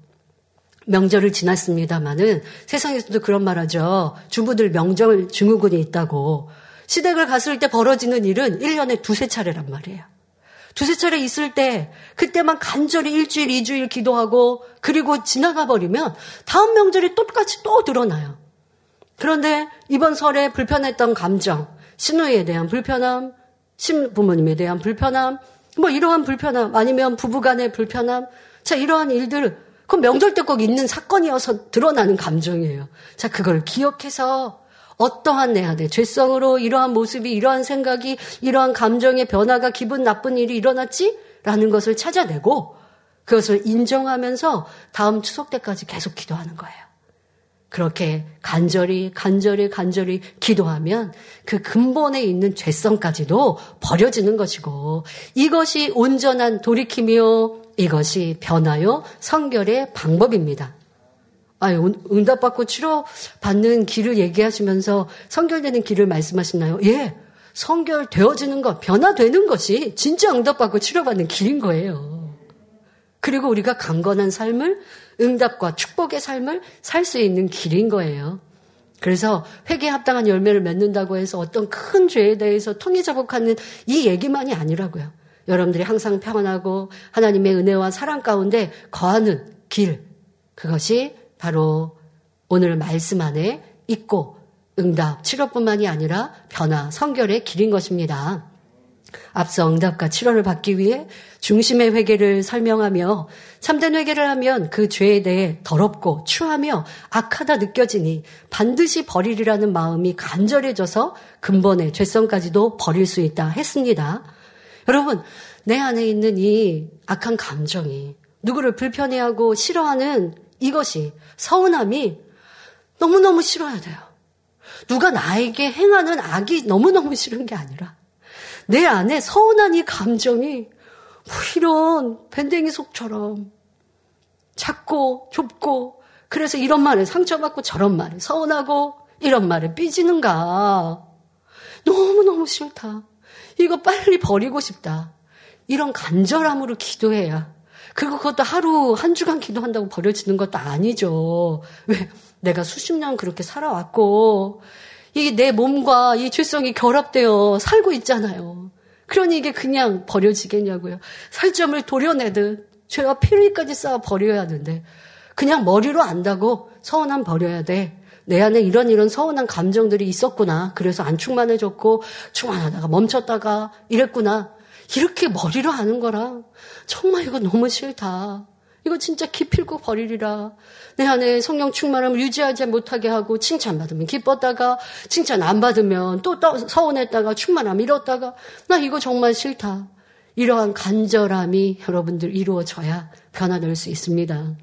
명절을 지났습니다마는 세상에서도 그런 말 하죠. 주부들 명절 증후군이 있다고. 시댁을 갔을 때 벌어지는 일은 1년에 두세 차례란 말이에요. 두세 차례 있을 때 그때만 간절히 일주일, 이주일 기도하고 그리고 지나가 버리면 다음 명절에 똑같이 또 드러나요. 그런데 이번 설에 불편했던 감정, 신우에 대한 불편함, 신부모님에 대한 불편함, 뭐 이러한 불편함 아니면 부부간의 불편함 자 이러한 일들 그 명절 때 꼭 있는 사건이어서 드러나는 감정이에요. 자 그걸 기억해서 어떠한 내 안에 죄성으로 이러한 모습이 이러한 생각이 이러한 감정의 변화가 기분 나쁜 일이 일어났지? 라는 것을 찾아내고 그것을 인정하면서 다음 추석 때까지 계속 기도하는 거예요. 그렇게 간절히 간절히 간절히 기도하면 그 근본에 있는 죄성까지도 버려지는 것이고 이것이 온전한 돌이킴이요 이것이 변화요 성결의 방법입니다. 아유, 응답받고 치료받는 길을 얘기하시면서 성결되는 길을 말씀하시나요? 예. 성결되어지는 것, 변화되는 것이 진짜 응답받고 치료받는 길인 거예요. 그리고 우리가 강건한 삶을 응답과 축복의 삶을 살 수 있는 길인 거예요. 그래서 회개에 합당한 열매를 맺는다고 해서 어떤 큰 죄에 대해서 통해자복하는 이 얘기만이 아니라고요. 여러분들이 항상 평안하고 하나님의 은혜와 사랑 가운데 거하는 길, 그것이 바로 오늘 말씀 안에 있고 응답, 치료뿐만이 아니라 변화, 성결의 길인 것입니다. 앞서 응답과 치료를 받기 위해 중심의 회개를 설명하며 참된 회개를 하면 그 죄에 대해 더럽고 추하며 악하다 느껴지니 반드시 버리리라는 마음이 간절해져서 근본의 죄성까지도 버릴 수 있다 했습니다. 여러분, 내 안에 있는 이 악한 감정이 누구를 불편해하고 싫어하는 이것이 서운함이 너무너무 싫어야 돼요. 누가 나에게 행하는 악이 너무너무 싫은 게 아니라 내 안에 서운한 이 감정이 뭐 이런 밴댕이 속처럼 작고 좁고 그래서 이런 말에 상처받고 저런 말에 서운하고 이런 말에 삐지는가. 너무너무 싫다. 이거 빨리 버리고 싶다. 이런 간절함으로 기도해야. 그리고 그것도 하루, 한 주간 기도한다고 버려지는 것도 아니죠. 왜? 내가 수십 년 그렇게 살아왔고, 이게 내 몸과 이 죄성이 결합되어 살고 있잖아요. 그러니 이게 그냥 버려지겠냐고요. 살점을 도려내듯 죄와 피리까지 쌓아 버려야 하는데, 그냥 머리로 안다고 서운함 버려야 돼. 내 안에 이런 이런 서운한 감정들이 있었구나. 그래서 안 충만해졌고, 충만하다가 멈췄다가 이랬구나. 이렇게 머리로 하는 거라. 정말 이거 너무 싫다. 이거 진짜 기필고 버리리라. 내 안에 성령 충만함을 유지하지 못하게 하고 칭찬받으면 기뻤다가 칭찬 안 받으면 또 서운했다가 충만함 잃었다가 나 이거 정말 싫다. 이러한 간절함이 여러분들 이루어져야 변화될 수 있습니다.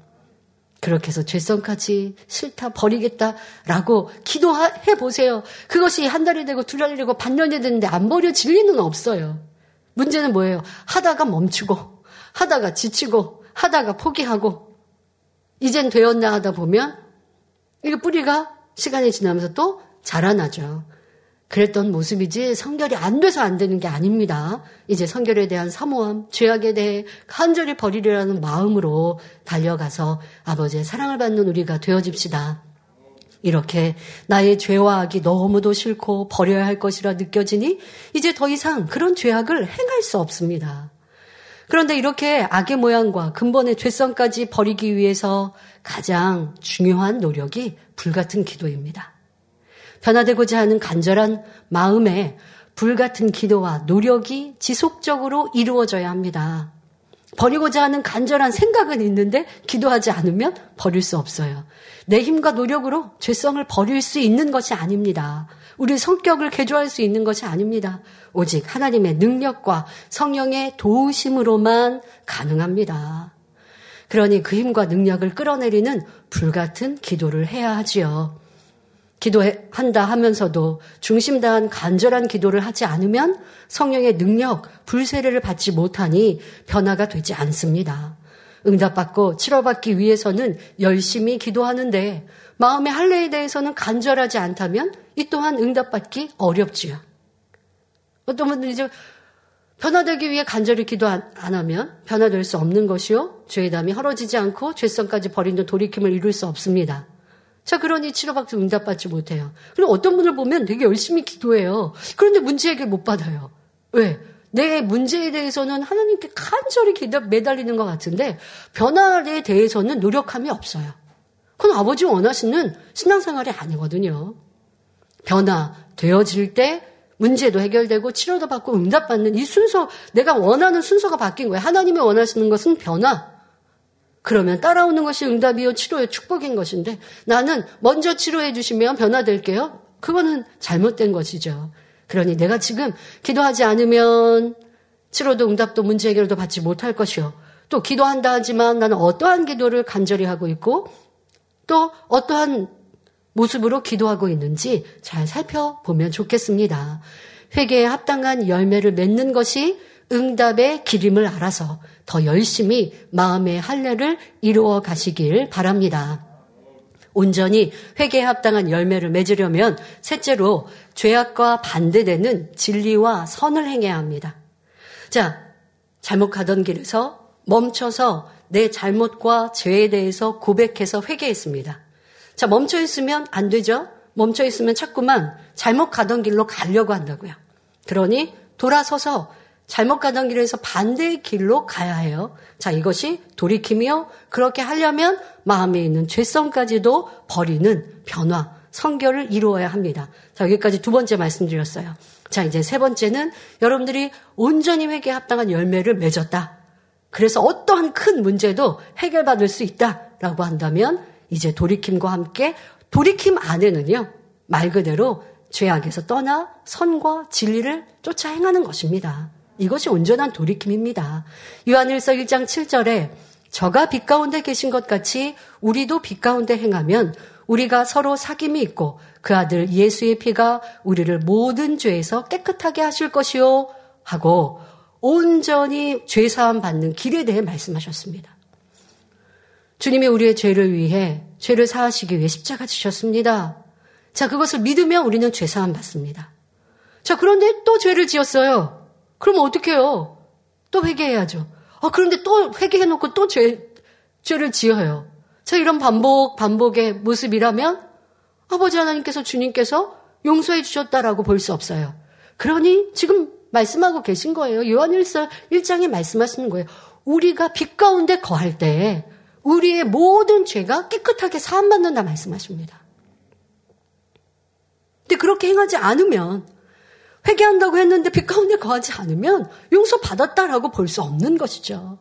그렇게 해서 죄성까지 싫다 버리겠다라고 기도해 보세요. 그것이 한 달이 되고 두 달이 되고 반년이 됐는데 안 버려질 리는 없어요. 문제는 뭐예요? 하다가 멈추고 하다가 지치고 하다가 포기하고 이젠 되었나 하다 보면 이게 뿌리가 시간이 지나면서 또 자라나죠. 그랬던 모습이지 성결이 안 돼서 안 되는 게 아닙니다. 이제 성결에 대한 사모함, 죄악에 대해 간절히 버리려는 마음으로 달려가서 아버지의 사랑을 받는 우리가 되어집시다. 이렇게 나의 죄와 악이 너무도 싫고 버려야 할 것이라 느껴지니 이제 더 이상 그런 죄악을 행할 수 없습니다. 그런데 이렇게 악의 모양과 근본의 죄성까지 버리기 위해서 가장 중요한 노력이 불같은 기도입니다. 변화되고자 하는 간절한 마음에 불같은 기도와 노력이 지속적으로 이루어져야 합니다. 버리고자 하는 간절한 생각은 있는데 기도하지 않으면 버릴 수 없어요. 내 힘과 노력으로 죄성을 버릴 수 있는 것이 아닙니다. 우리 성격을 개조할 수 있는 것이 아닙니다. 오직 하나님의 능력과 성령의 도우심으로만 가능합니다. 그러니 그 힘과 능력을 끌어내리는 불같은 기도를 해야 하지요. 기도한다 하면서도 중심 다한 간절한 기도를 하지 않으면 성령의 능력, 불세례를 받지 못하니 변화가 되지 않습니다. 응답받고 치료받기 위해서는 열심히 기도하는데 마음의 할례에 대해서는 간절하지 않다면 이 또한 응답받기 어렵지요. 어떤 분들이 이제 변화되기 위해 간절히 기도 안, 하면 변화될 수 없는 것이요. 죄의 담이 헐어지지 않고 죄성까지 버리는 돌이킴을 이룰 수 없습니다. 자, 그러니 치료받지 응답받지 못해요. 그리고 어떤 분을 보면 되게 열심히 기도해요. 그런데 문제 해결 못 받아요. 왜? 내 문제에 대해서는 하나님께 간절히 기도 매달리는 것 같은데 변화에 대해서는 노력함이 없어요. 그건 아버지 원하시는 신앙생활이 아니거든요. 변화 되어질 때 문제도 해결되고 치료도 받고 응답받는 이 순서, 내가 원하는 순서가 바뀐 거예요. 하나님이 원하시는 것은 변화. 그러면 따라오는 것이 응답이요, 치료의 축복인 것인데 나는 먼저 치료해 주시면 변화될게요. 그거는 잘못된 것이죠. 그러니 내가 지금 기도하지 않으면 치료도 응답도 문제 해결도 받지 못할 것이요. 또 기도한다 하지만 나는 어떠한 기도를 간절히 하고 있고 또 어떠한 모습으로 기도하고 있는지 잘 살펴보면 좋겠습니다. 회개에 합당한 열매를 맺는 것이 응답의 기림을 알아서 더 열심히 마음의 할례를 이루어 가시길 바랍니다. 온전히 회개에 합당한 열매를 맺으려면 셋째로 죄악과 반대되는 진리와 선을 행해야 합니다. 자, 잘못 가던 길에서 멈춰서 내 잘못과 죄에 대해서 고백해서 회개했습니다. 자, 멈춰 있으면 안 되죠? 멈춰 있으면 자꾸만 잘못 가던 길로 가려고 한다고요. 그러니 돌아서서 잘못 가던 길에서 반대의 길로 가야 해요. 자, 이것이 돌이키며 그렇게 하려면 마음에 있는 죄성까지도 버리는 변화, 성결을 이루어야 합니다. 자, 여기까지 두 번째 말씀드렸어요. 자, 이제 세 번째는 여러분들이 온전히 회개에 합당한 열매를 맺었다. 그래서 어떠한 큰 문제도 해결받을 수 있다라고 한다면 이제 돌이킴과 함께 돌이킴 안에는요, 말 그대로 죄악에서 떠나 선과 진리를 쫓아 행하는 것입니다. 이것이 온전한 돌이킴입니다. 요한일서 1장 7절에 저가 빛 가운데 계신 것 같이 우리도 빛 가운데 행하면 우리가 서로 사귐이 있고 그 아들 예수의 피가 우리를 모든 죄에서 깨끗하게 하실 것이요 하고 온전히 죄 사함 받는 길에 대해 말씀하셨습니다. 주님이 우리의 죄를 위해 죄를 사하시기 위해 십자가 지셨습니다. 자, 그것을 믿으면 우리는 죄 사함 받습니다. 자, 그런데 또 죄를 지었어요. 그럼 어떻게 해요? 또 회개해야죠. 아, 그런데 또 회개해놓고 또 죄, 죄를 지어요. 자, 이런 반복, 반복의 모습이라면 아버지 하나님께서 주님께서 용서해 주셨다라고 볼 수 없어요. 그러니 지금 말씀하고 계신 거예요. 요한일서 1장에 말씀하시는 거예요. 우리가 빛 가운데 거할 때 우리의 모든 죄가 깨끗하게 사함받는다 말씀하십니다. 근데 그렇게 행하지 않으면 회개한다고 했는데 빛 가운데 거하지 않으면 용서 받았다라고 볼 수 없는 것이죠.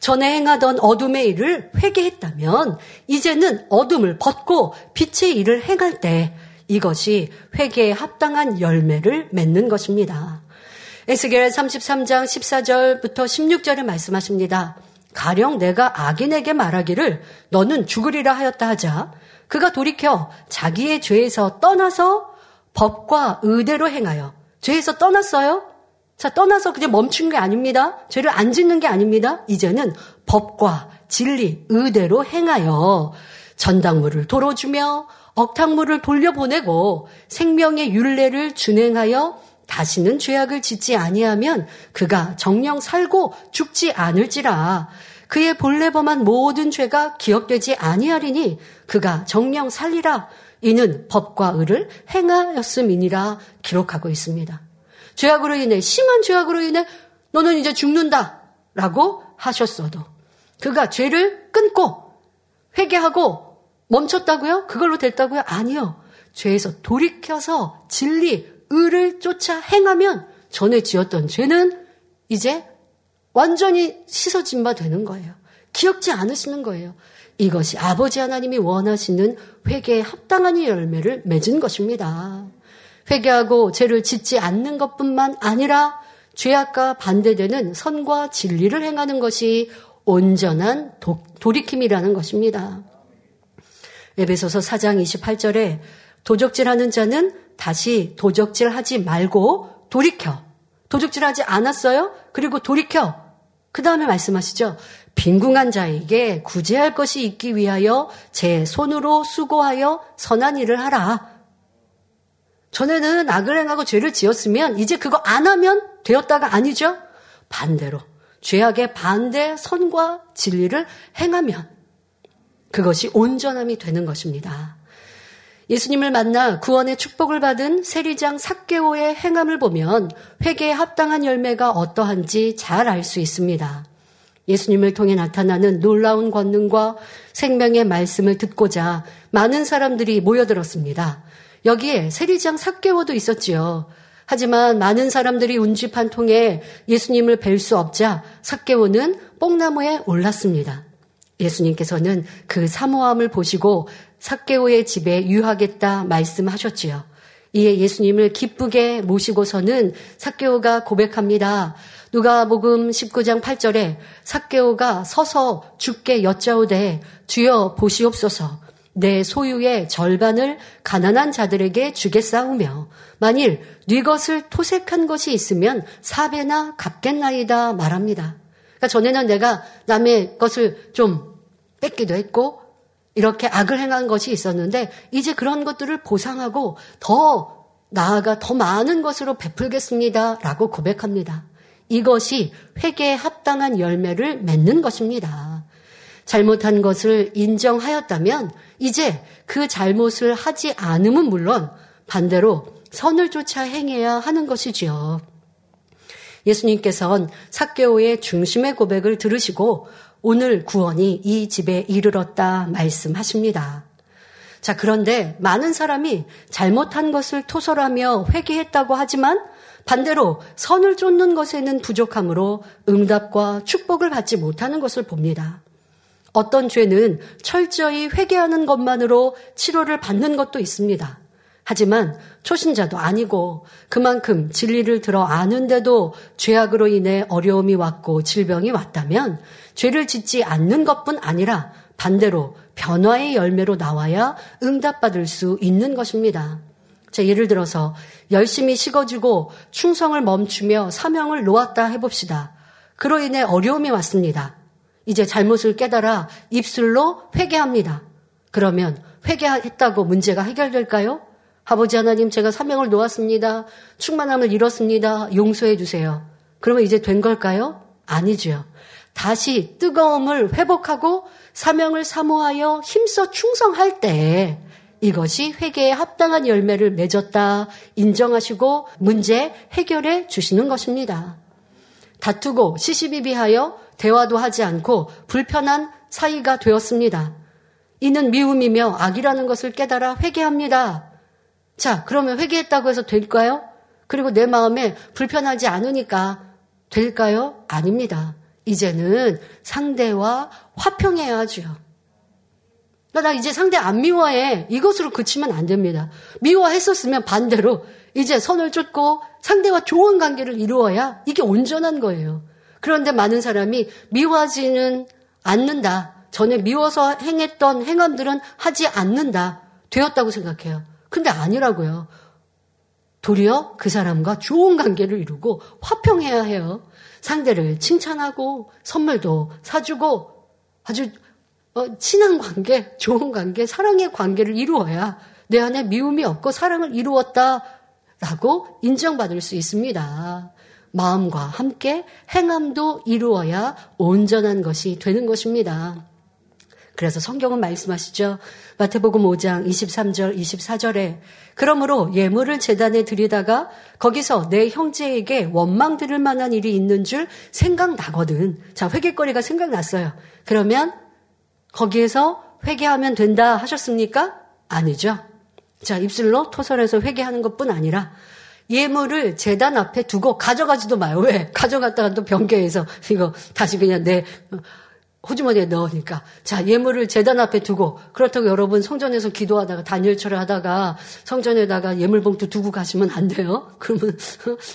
전에 행하던 어둠의 일을 회개했다면 이제는 어둠을 벗고 빛의 일을 행할 때 이것이 회개에 합당한 열매를 맺는 것입니다. 에스겔 33장 14절부터 16절에 말씀하십니다. 가령 내가 악인에게 말하기를 너는 죽으리라 하였다 하자 그가 돌이켜 자기의 죄에서 떠나서 법과 의대로 행하여 죄에서 떠났어요? 자, 떠나서 그냥 멈춘 게 아닙니다. 죄를 안 짓는 게 아닙니다. 이제는 법과 진리, 의대로 행하여 전당물을 돌어주며 억탕물을 돌려보내고 생명의 윤례를 준행하여 다시는 죄악을 짓지 아니하면 그가 정령 살고 죽지 않을지라 그의 본래 범한 모든 죄가 기억되지 아니하리니 그가 정령 살리라 이는 법과 의를 행하였음이니라 기록하고 있습니다. 죄악으로 인해 심한 죄악으로 인해 너는 이제 죽는다라고 하셨어도 그가 죄를 끊고 회개하고 멈췄다고요? 그걸로 됐다고요? 아니요. 죄에서 돌이켜서 진리, 의를 쫓아 행하면 전에 지었던 죄는 이제 완전히 씻어진 바 되는 거예요. 기억지 않으시는 거예요. 이것이 아버지 하나님이 원하시는 회개에 합당한 열매를 맺은 것입니다. 회개하고 죄를 짓지 않는 것뿐만 아니라 죄악과 반대되는 선과 진리를 행하는 것이 온전한 도, 돌이킴이라는 것입니다. 에베소서 4장 28절에 도적질하는 자는 다시 도적질하지 말고 돌이켜. 도적질하지 않았어요? 그리고 돌이켜. 그 다음에 말씀하시죠. 빈궁한 자에게 구제할 것이 있기 위하여 제 손으로 수고하여 선한 일을 하라. 전에는 악을 행하고 죄를 지었으면 이제 그거 안 하면 되었다가 아니죠? 반대로 죄악의 반대 선과 진리를 행하면 그것이 온전함이 되는 것입니다. 예수님을 만나 구원의 축복을 받은 세리장 삭개오의 행함을 보면 회개에 합당한 열매가 어떠한지 잘 알 수 있습니다. 예수님을 통해 나타나는 놀라운 권능과 생명의 말씀을 듣고자 많은 사람들이 모여들었습니다. 여기에 세리장 삭개오도 있었지요. 하지만 많은 사람들이 운집한 통에 예수님을 뵐 수 없자 삭개오는 뽕나무에 올랐습니다. 예수님께서는 그 사모함을 보시고 삭개오의 집에 유하겠다 말씀하셨지요. 이에 예수님을 기쁘게 모시고서는 삭개오가 고백합니다. 누가복음 19장 8절에 삭개오가 서서 죽게 여짜오되 주여 보시옵소서 내 소유의 절반을 가난한 자들에게 주겠사오며 만일 네 것을 토색한 것이 있으면 사배나 갚겠나이다 말합니다. 그러니까 전에는 내가 남의 것을 좀 뺏기도 했고 이렇게 악을 행한 것이 있었는데 이제 그런 것들을 보상하고 더 나아가 더 많은 것으로 베풀겠습니다. 라고 고백합니다. 이것이 회개에 합당한 열매를 맺는 것입니다. 잘못한 것을 인정하였다면 이제 그 잘못을 하지 않음은 물론 반대로 선을 쫓아 행해야 하는 것이지요. 예수님께서는 사개오의 중심의 고백을 들으시고 오늘 구원이 이 집에 이르렀다 말씀하십니다. 자, 그런데 많은 사람이 잘못한 것을 토설하며 회개했다고 하지만 반대로 선을 쫓는 것에는 부족함으로 응답과 축복을 받지 못하는 것을 봅니다. 어떤 죄는 철저히 회개하는 것만으로 치료를 받는 것도 있습니다. 하지만 초신자도 아니고 그만큼 진리를 들어 아는데도 죄악으로 인해 어려움이 왔고 질병이 왔다면 죄를 짓지 않는 것뿐 아니라 반대로 변화의 열매로 나와야 응답받을 수 있는 것입니다. 자, 예를 들어서 열심히 식어주고 충성을 멈추며 사명을 놓았다 해봅시다. 그로 인해 어려움이 왔습니다. 이제 잘못을 깨달아 입술로 회개합니다. 그러면 회개했다고 문제가 해결될까요? 아버지 하나님 제가 사명을 놓았습니다. 충만함을 잃었습니다. 용서해 주세요. 그러면 이제 된 걸까요? 아니죠. 다시 뜨거움을 회복하고 사명을 사모하여 힘써 충성할 때 이것이 회개에 합당한 열매를 맺었다 인정하시고 문제 해결해 주시는 것입니다. 다투고 시시비비하여 대화도 하지 않고 불편한 사이가 되었습니다. 이는 미움이며 악이라는 것을 깨달아 회개합니다. 자, 그러면 회개했다고 해서 될까요? 그리고 내 마음에 불편하지 않으니까 될까요? 아닙니다. 이제는 상대와 화평해야죠. 나 이제 상대 안 미워해. 이것으로 그치면 안 됩니다. 미워했었으면 반대로 이제 선을 쫓고 상대와 좋은 관계를 이루어야 이게 온전한 거예요. 그런데 많은 사람이 미워하지는 않는다. 전에 미워서 행했던 행함들은 하지 않는다. 되었다고 생각해요. 근데 아니라고요. 도리어 그 사람과 좋은 관계를 이루고 화평해야 해요. 상대를 칭찬하고 선물도 사주고 아주 어, 친한 관계, 좋은 관계, 사랑의 관계를 이루어야 내 안에 미움이 없고 사랑을 이루었다라고 인정받을 수 있습니다. 마음과 함께 행함도 이루어야 온전한 것이 되는 것입니다. 그래서 성경은 말씀하시죠. 마태복음 5장 23절, 24절에 그러므로 예물을 재단에 드리다가 거기서 내 형제에게 원망 들을 만한 일이 있는 줄 생각나거든. 자, 회개거리가 생각났어요. 그러면 거기에서 회개하면 된다 하셨습니까? 아니죠. 자, 입술로 토설해서 회개하는 것뿐 아니라 예물을 재단 앞에 두고 가져가지도 마요. 왜? 가져갔다가 또 변개해서 이거 다시 그냥 내 호주머니에 넣으니까. 자, 예물을 재단 앞에 두고, 그렇다고 여러분 성전에서 기도하다가 단일철을 하다가 성전에다가 예물봉투 두고 가시면 안 돼요. 그러면,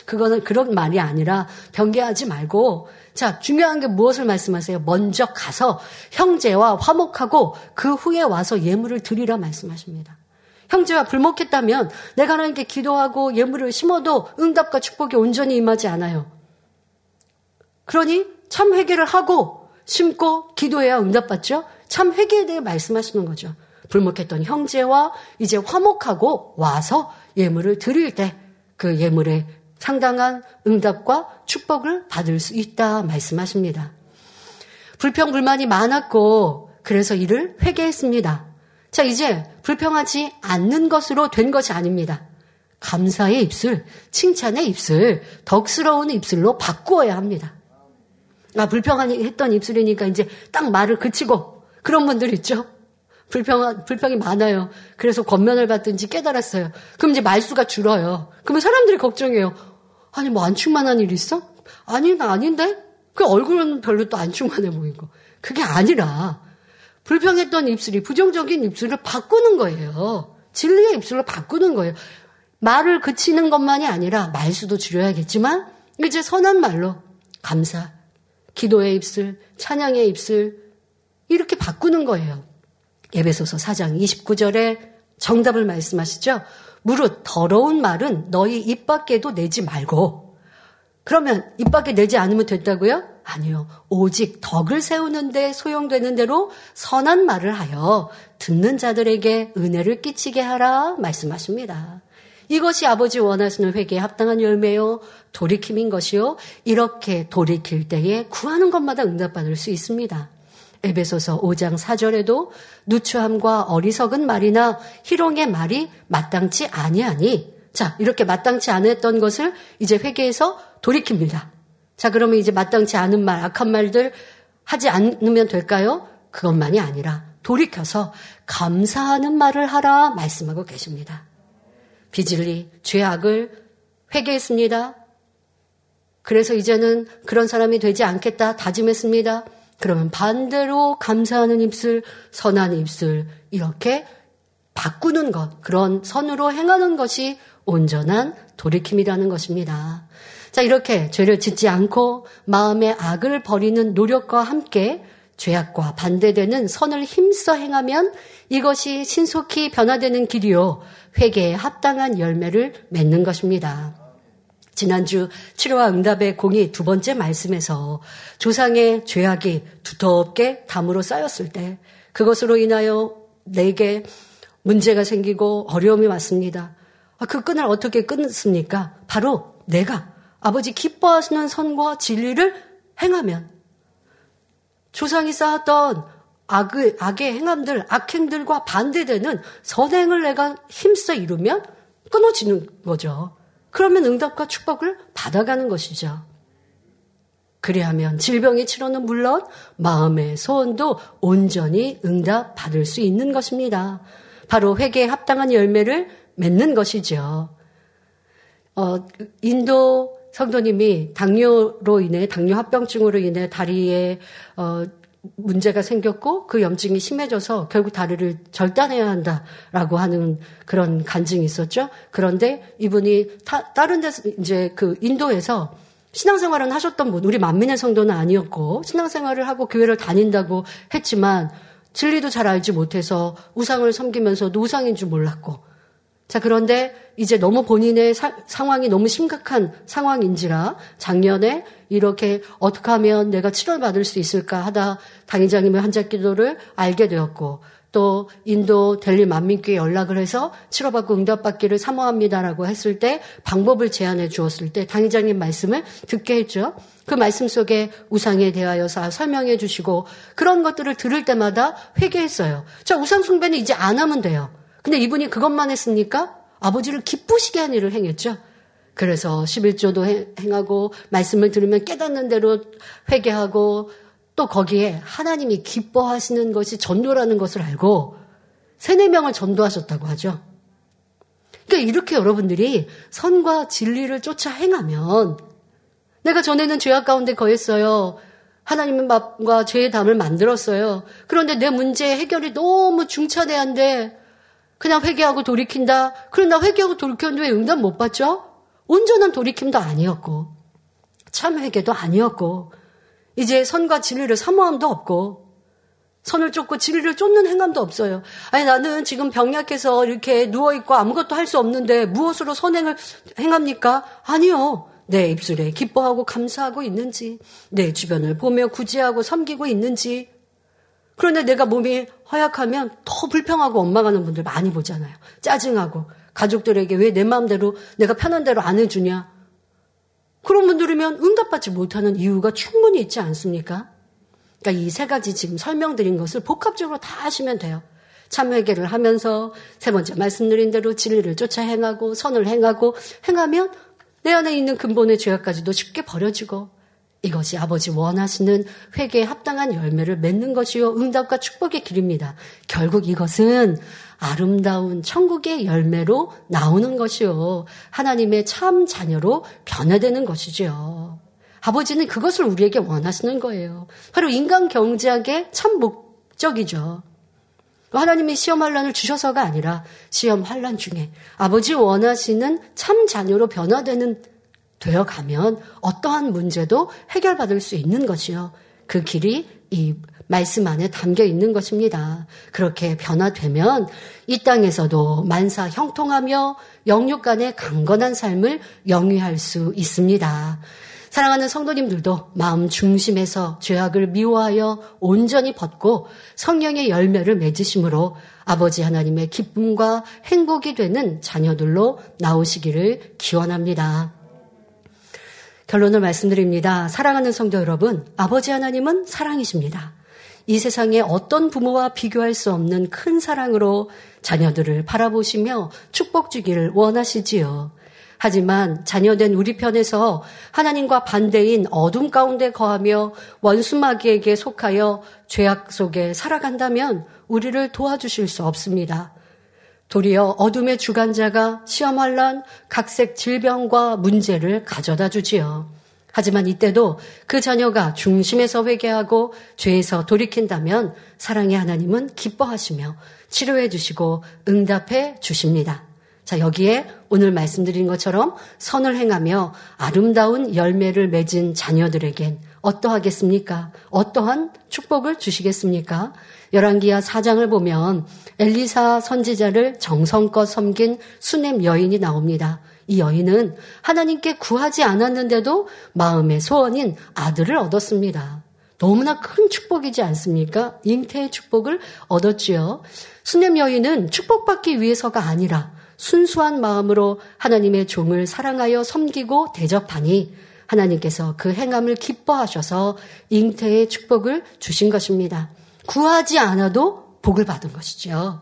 그거는 그런 말이 아니라 변개하지 말고, 자, 중요한 게 무엇을 말씀하세요? 먼저 가서 형제와 화목하고 그 후에 와서 예물을 드리라 말씀하십니다. 형제와 불목했다면 내가 하나님께 기도하고 예물을 심어도 응답과 축복이 온전히 임하지 않아요. 그러니 참 회개를 하고 심고 기도해야 응답받죠? 참 회개에 대해 말씀하시는 거죠. 불목했던 형제와 이제 화목하고 와서 예물을 드릴 때 그 예물에 상당한 응답과 축복을 받을 수 있다 말씀하십니다. 불평 불만이 많았고 그래서 이를 회개했습니다. 자, 이제 불평하지 않는 것으로 된 것이 아닙니다. 감사의 입술, 칭찬의 입술, 덕스러운 입술로 바꾸어야 합니다. 아, 불평하니 했던 입술이니까 이제 딱 말을 그치고 그런 분들 있죠? 불평, 불평이 많아요. 그래서 권면을 받든지 깨달았어요. 그럼 이제 말수가 줄어요. 그러면 사람들이 걱정해요. 아니, 뭐 안 충만한 일 있어? 아니, 나 아닌데? 그 얼굴은 별로 또 안 충만해 보이고. 그게 아니라, 불평했던 입술이 부정적인 입술을 바꾸는 거예요. 진리의 입술로 바꾸는 거예요. 말을 그치는 것만이 아니라 말수도 줄여야겠지만, 이제 선한 말로, 감사, 기도의 입술, 찬양의 입술 이렇게 바꾸는 거예요. 예배소서 4장 29절에 정답을 말씀하시죠. 무릇 더러운 말은 너희 입 밖에도 내지 말고 그러면 입 밖에 내지 않으면 됐다고요? 아니요. 오직 덕을 세우는데 소용되는 대로 선한 말을 하여 듣는 자들에게 은혜를 끼치게 하라 말씀하십니다. 이것이 아버지 원하시는 회개에 합당한 열매요. 돌이킴인 것이요. 이렇게 돌이킬 때에 구하는 것마다 응답받을 수 있습니다. 에베소서 5장 4절에도 누추함과 어리석은 말이나 희롱의 말이 마땅치 아니하니 자 이렇게 마땅치 않았던 것을 이제 회개해서 돌이킵니다. 자 그러면 이제 마땅치 않은 말 악한 말들 하지 않으면 될까요? 그것만이 아니라 돌이켜서 감사하는 말을 하라 말씀하고 계십니다. 비질리 죄악을 회개했습니다. 그래서 이제는 그런 사람이 되지 않겠다 다짐했습니다. 그러면 반대로 감사하는 입술, 선한 입술 이렇게 바꾸는 것, 그런 선으로 행하는 것이 온전한 돌이킴이라는 것입니다. 자, 이렇게 죄를 짓지 않고 마음의 악을 버리는 노력과 함께 죄악과 반대되는 선을 힘써 행하면 이것이 신속히 변화되는 길이요. 회개에 합당한 열매를 맺는 것입니다. 지난주 치료와 응답의 공이 두 번째 말씀에서 조상의 죄악이 두텁게 담으로 쌓였을 때 그것으로 인하여 내게 문제가 생기고 어려움이 왔습니다. 아, 그 끈을 어떻게 끊습니까? 바로 내가 아버지 기뻐하시는 선과 진리를 행하면 조상이 쌓았던 악의, 악의 행함들, 악행들과 반대되는 선행을 내가 힘써 이루면 끊어지는 거죠. 그러면 응답과 축복을 받아가는 것이죠. 그리하면 질병의 치료는 물론 마음의 소원도 온전히 응답 받을 수 있는 것입니다. 바로 회개에 합당한 열매를 맺는 것이죠. 어, 인도 성도님이 당뇨로 인해 당뇨 합병증으로 인해 다리에 어, 문제가 생겼고 그 염증이 심해져서 결국 다리를 절단해야 한다라고 하는 그런 간증이 있었죠. 그런데 이분이 타, 다른 데서 이제 그 인도에서 신앙생활은 하셨던 분, 우리 만민의 성도는 아니었고 신앙생활을 하고 교회를 다닌다고 했지만 진리도 잘 알지 못해서 우상을 섬기면서도 우상인 줄 몰랐고 자, 그런데 이제 너무 본인의 사, 상황이 너무 심각한 상황인지라 작년에 이렇게 어떻게 하면 내가 치료를 받을 수 있을까 하다 당의장님의 한자 기도를 알게 되었고 또 인도 델리 만민교회 연락을 해서 치료받고 응답받기를 사모합니다라고 했을 때 방법을 제안해 주었을 때 당의장님 말씀을 듣게 했죠. 그 말씀 속에 우상에 대하여서 설명해 주시고 그런 것들을 들을 때마다 회개했어요. 자, 우상 숭배는 이제 안 하면 돼요. 근데 이분이 그것만 했습니까? 아버지를 기쁘시게 한 일을 행했죠. 그래서 11조도 행하고 말씀을 들으면 깨닫는 대로 회개하고 또 거기에 하나님이 기뻐하시는 것이 전도라는 것을 알고 세네 명을 전도하셨다고 하죠. 그러니까 이렇게 여러분들이 선과 진리를 쫓아 행하면 내가 전에는 죄악 가운데 거했어요. 하나님과 죄의 담을 만들었어요. 그런데 내 문제 해결이 너무 중차대한데 그냥 회개하고 돌이킨다. 그런데 회개하고 돌이켰는데 왜 응답 못 받죠? 온전한 돌이킴도 아니었고 참 회개도 아니었고 이제 선과 진리를 사모함도 없고 선을 쫓고 진리를 쫓는 행함도 없어요. 아니 나는 지금 병약해서 이렇게 누워 있고 아무것도 할 수 없는데 무엇으로 선행을 행합니까? 아니요. 내 입술에 기뻐하고 감사하고 있는지, 내 주변을 보며 구제하고 섬기고 있는지, 그런데 내가 몸이 허약하면 더 불평하고 원망하는 분들 많이 보잖아요. 짜증하고 가족들에게 왜 내 마음대로 내가 편한 대로 안 해주냐. 그런 분들이면 응답받지 못하는 이유가 충분히 있지 않습니까? 그러니까 이 세 가지 지금 설명드린 것을 복합적으로 다 하시면 돼요. 참회계를 하면서 세 번째 말씀드린 대로 진리를 쫓아 행하고 선을 행하고 행하면 내 안에 있는 근본의 죄악까지도 쉽게 버려지고 이것이 아버지 원하시는 회개에 합당한 열매를 맺는 것이요. 응답과 축복의 길입니다. 결국 이것은 아름다운 천국의 열매로 나오는 것이요. 하나님의 참 자녀로 변화되는 것이죠. 아버지는 그것을 우리에게 원하시는 거예요. 바로 인간 경제학의 참 목적이죠. 하나님이 시험 환란을 주셔서가 아니라 시험 환란 중에 아버지 원하시는 참 자녀로 변화되는 되어 가면 어떠한 문제도 해결받을 수 있는 것이요. 그 길이 이 말씀 안에 담겨 있는 것입니다. 그렇게 변화되면 이 땅에서도 만사 형통하며 영육 간의 강건한 삶을 영위할 수 있습니다. 사랑하는 성도님들도 마음 중심에서 죄악을 미워하여 온전히 벗고 성령의 열매를 맺으심으로 아버지 하나님의 기쁨과 행복이 되는 자녀들로 나오시기를 기원합니다. 결론을 말씀드립니다. 사랑하는 성도 여러분, 아버지 하나님은 사랑이십니다. 이 세상에 어떤 부모와 비교할 수 없는 큰 사랑으로 자녀들을 바라보시며 축복 주기를 원하시지요. 하지만 자녀된 우리 편에서 하나님과 반대인 어둠 가운데 거하며 원수마귀에게 속하여 죄악 속에 살아간다면 우리를 도와주실 수 없습니다. 도리어 어둠의 주관자가 시험 환란, 각색 질병과 문제를 가져다 주지요. 하지만 이때도 그 자녀가 중심에서 회개하고 죄에서 돌이킨다면 사랑의 하나님은 기뻐하시며 치료해 주시고 응답해 주십니다. 자, 여기에 오늘 말씀드린 것처럼 선을 행하며 아름다운 열매를 맺은 자녀들에겐 어떠하겠습니까? 어떠한 축복을 주시겠습니까? 열왕기하 4장을 보면 엘리사 선지자를 정성껏 섬긴 수냄 여인이 나옵니다. 이 여인은 하나님께 구하지 않았는데도 마음의 소원인 아들을 얻었습니다. 너무나 큰 축복이지 않습니까? 잉태의 축복을 얻었지요. 수냄 여인은 축복받기 위해서가 아니라 순수한 마음으로 하나님의 종을 사랑하여 섬기고 대접하니 하나님께서 그 행함을 기뻐하셔서 잉태의 축복을 주신 것입니다. 구하지 않아도 복을 받은 것이죠.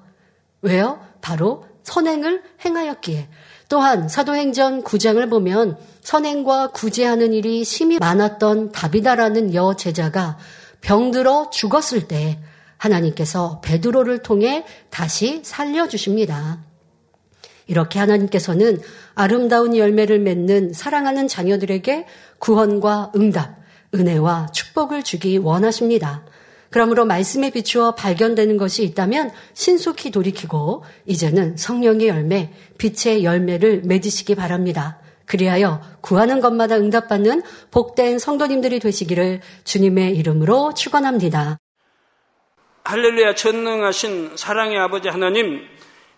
왜요? 바로 선행을 행하였기에. 또한 사도행전 9장을 보면 선행과 구제하는 일이 심히 많았던 다비다라는 여 제자가 병들어 죽었을 때 하나님께서 베드로를 통해 다시 살려주십니다. 이렇게 하나님께서는 아름다운 열매를 맺는 사랑하는 자녀들에게 구원과 응답, 은혜와 축복을 주기 원하십니다. 그러므로 말씀에 비추어 발견되는 것이 있다면 신속히 돌이키고 이제는 성령의 열매, 빛의 열매를 맺으시기 바랍니다. 그리하여 구하는 것마다 응답받는 복된 성도님들이 되시기를 주님의 이름으로 축원합니다. 할렐루야 전능하신 사랑의 아버지 하나님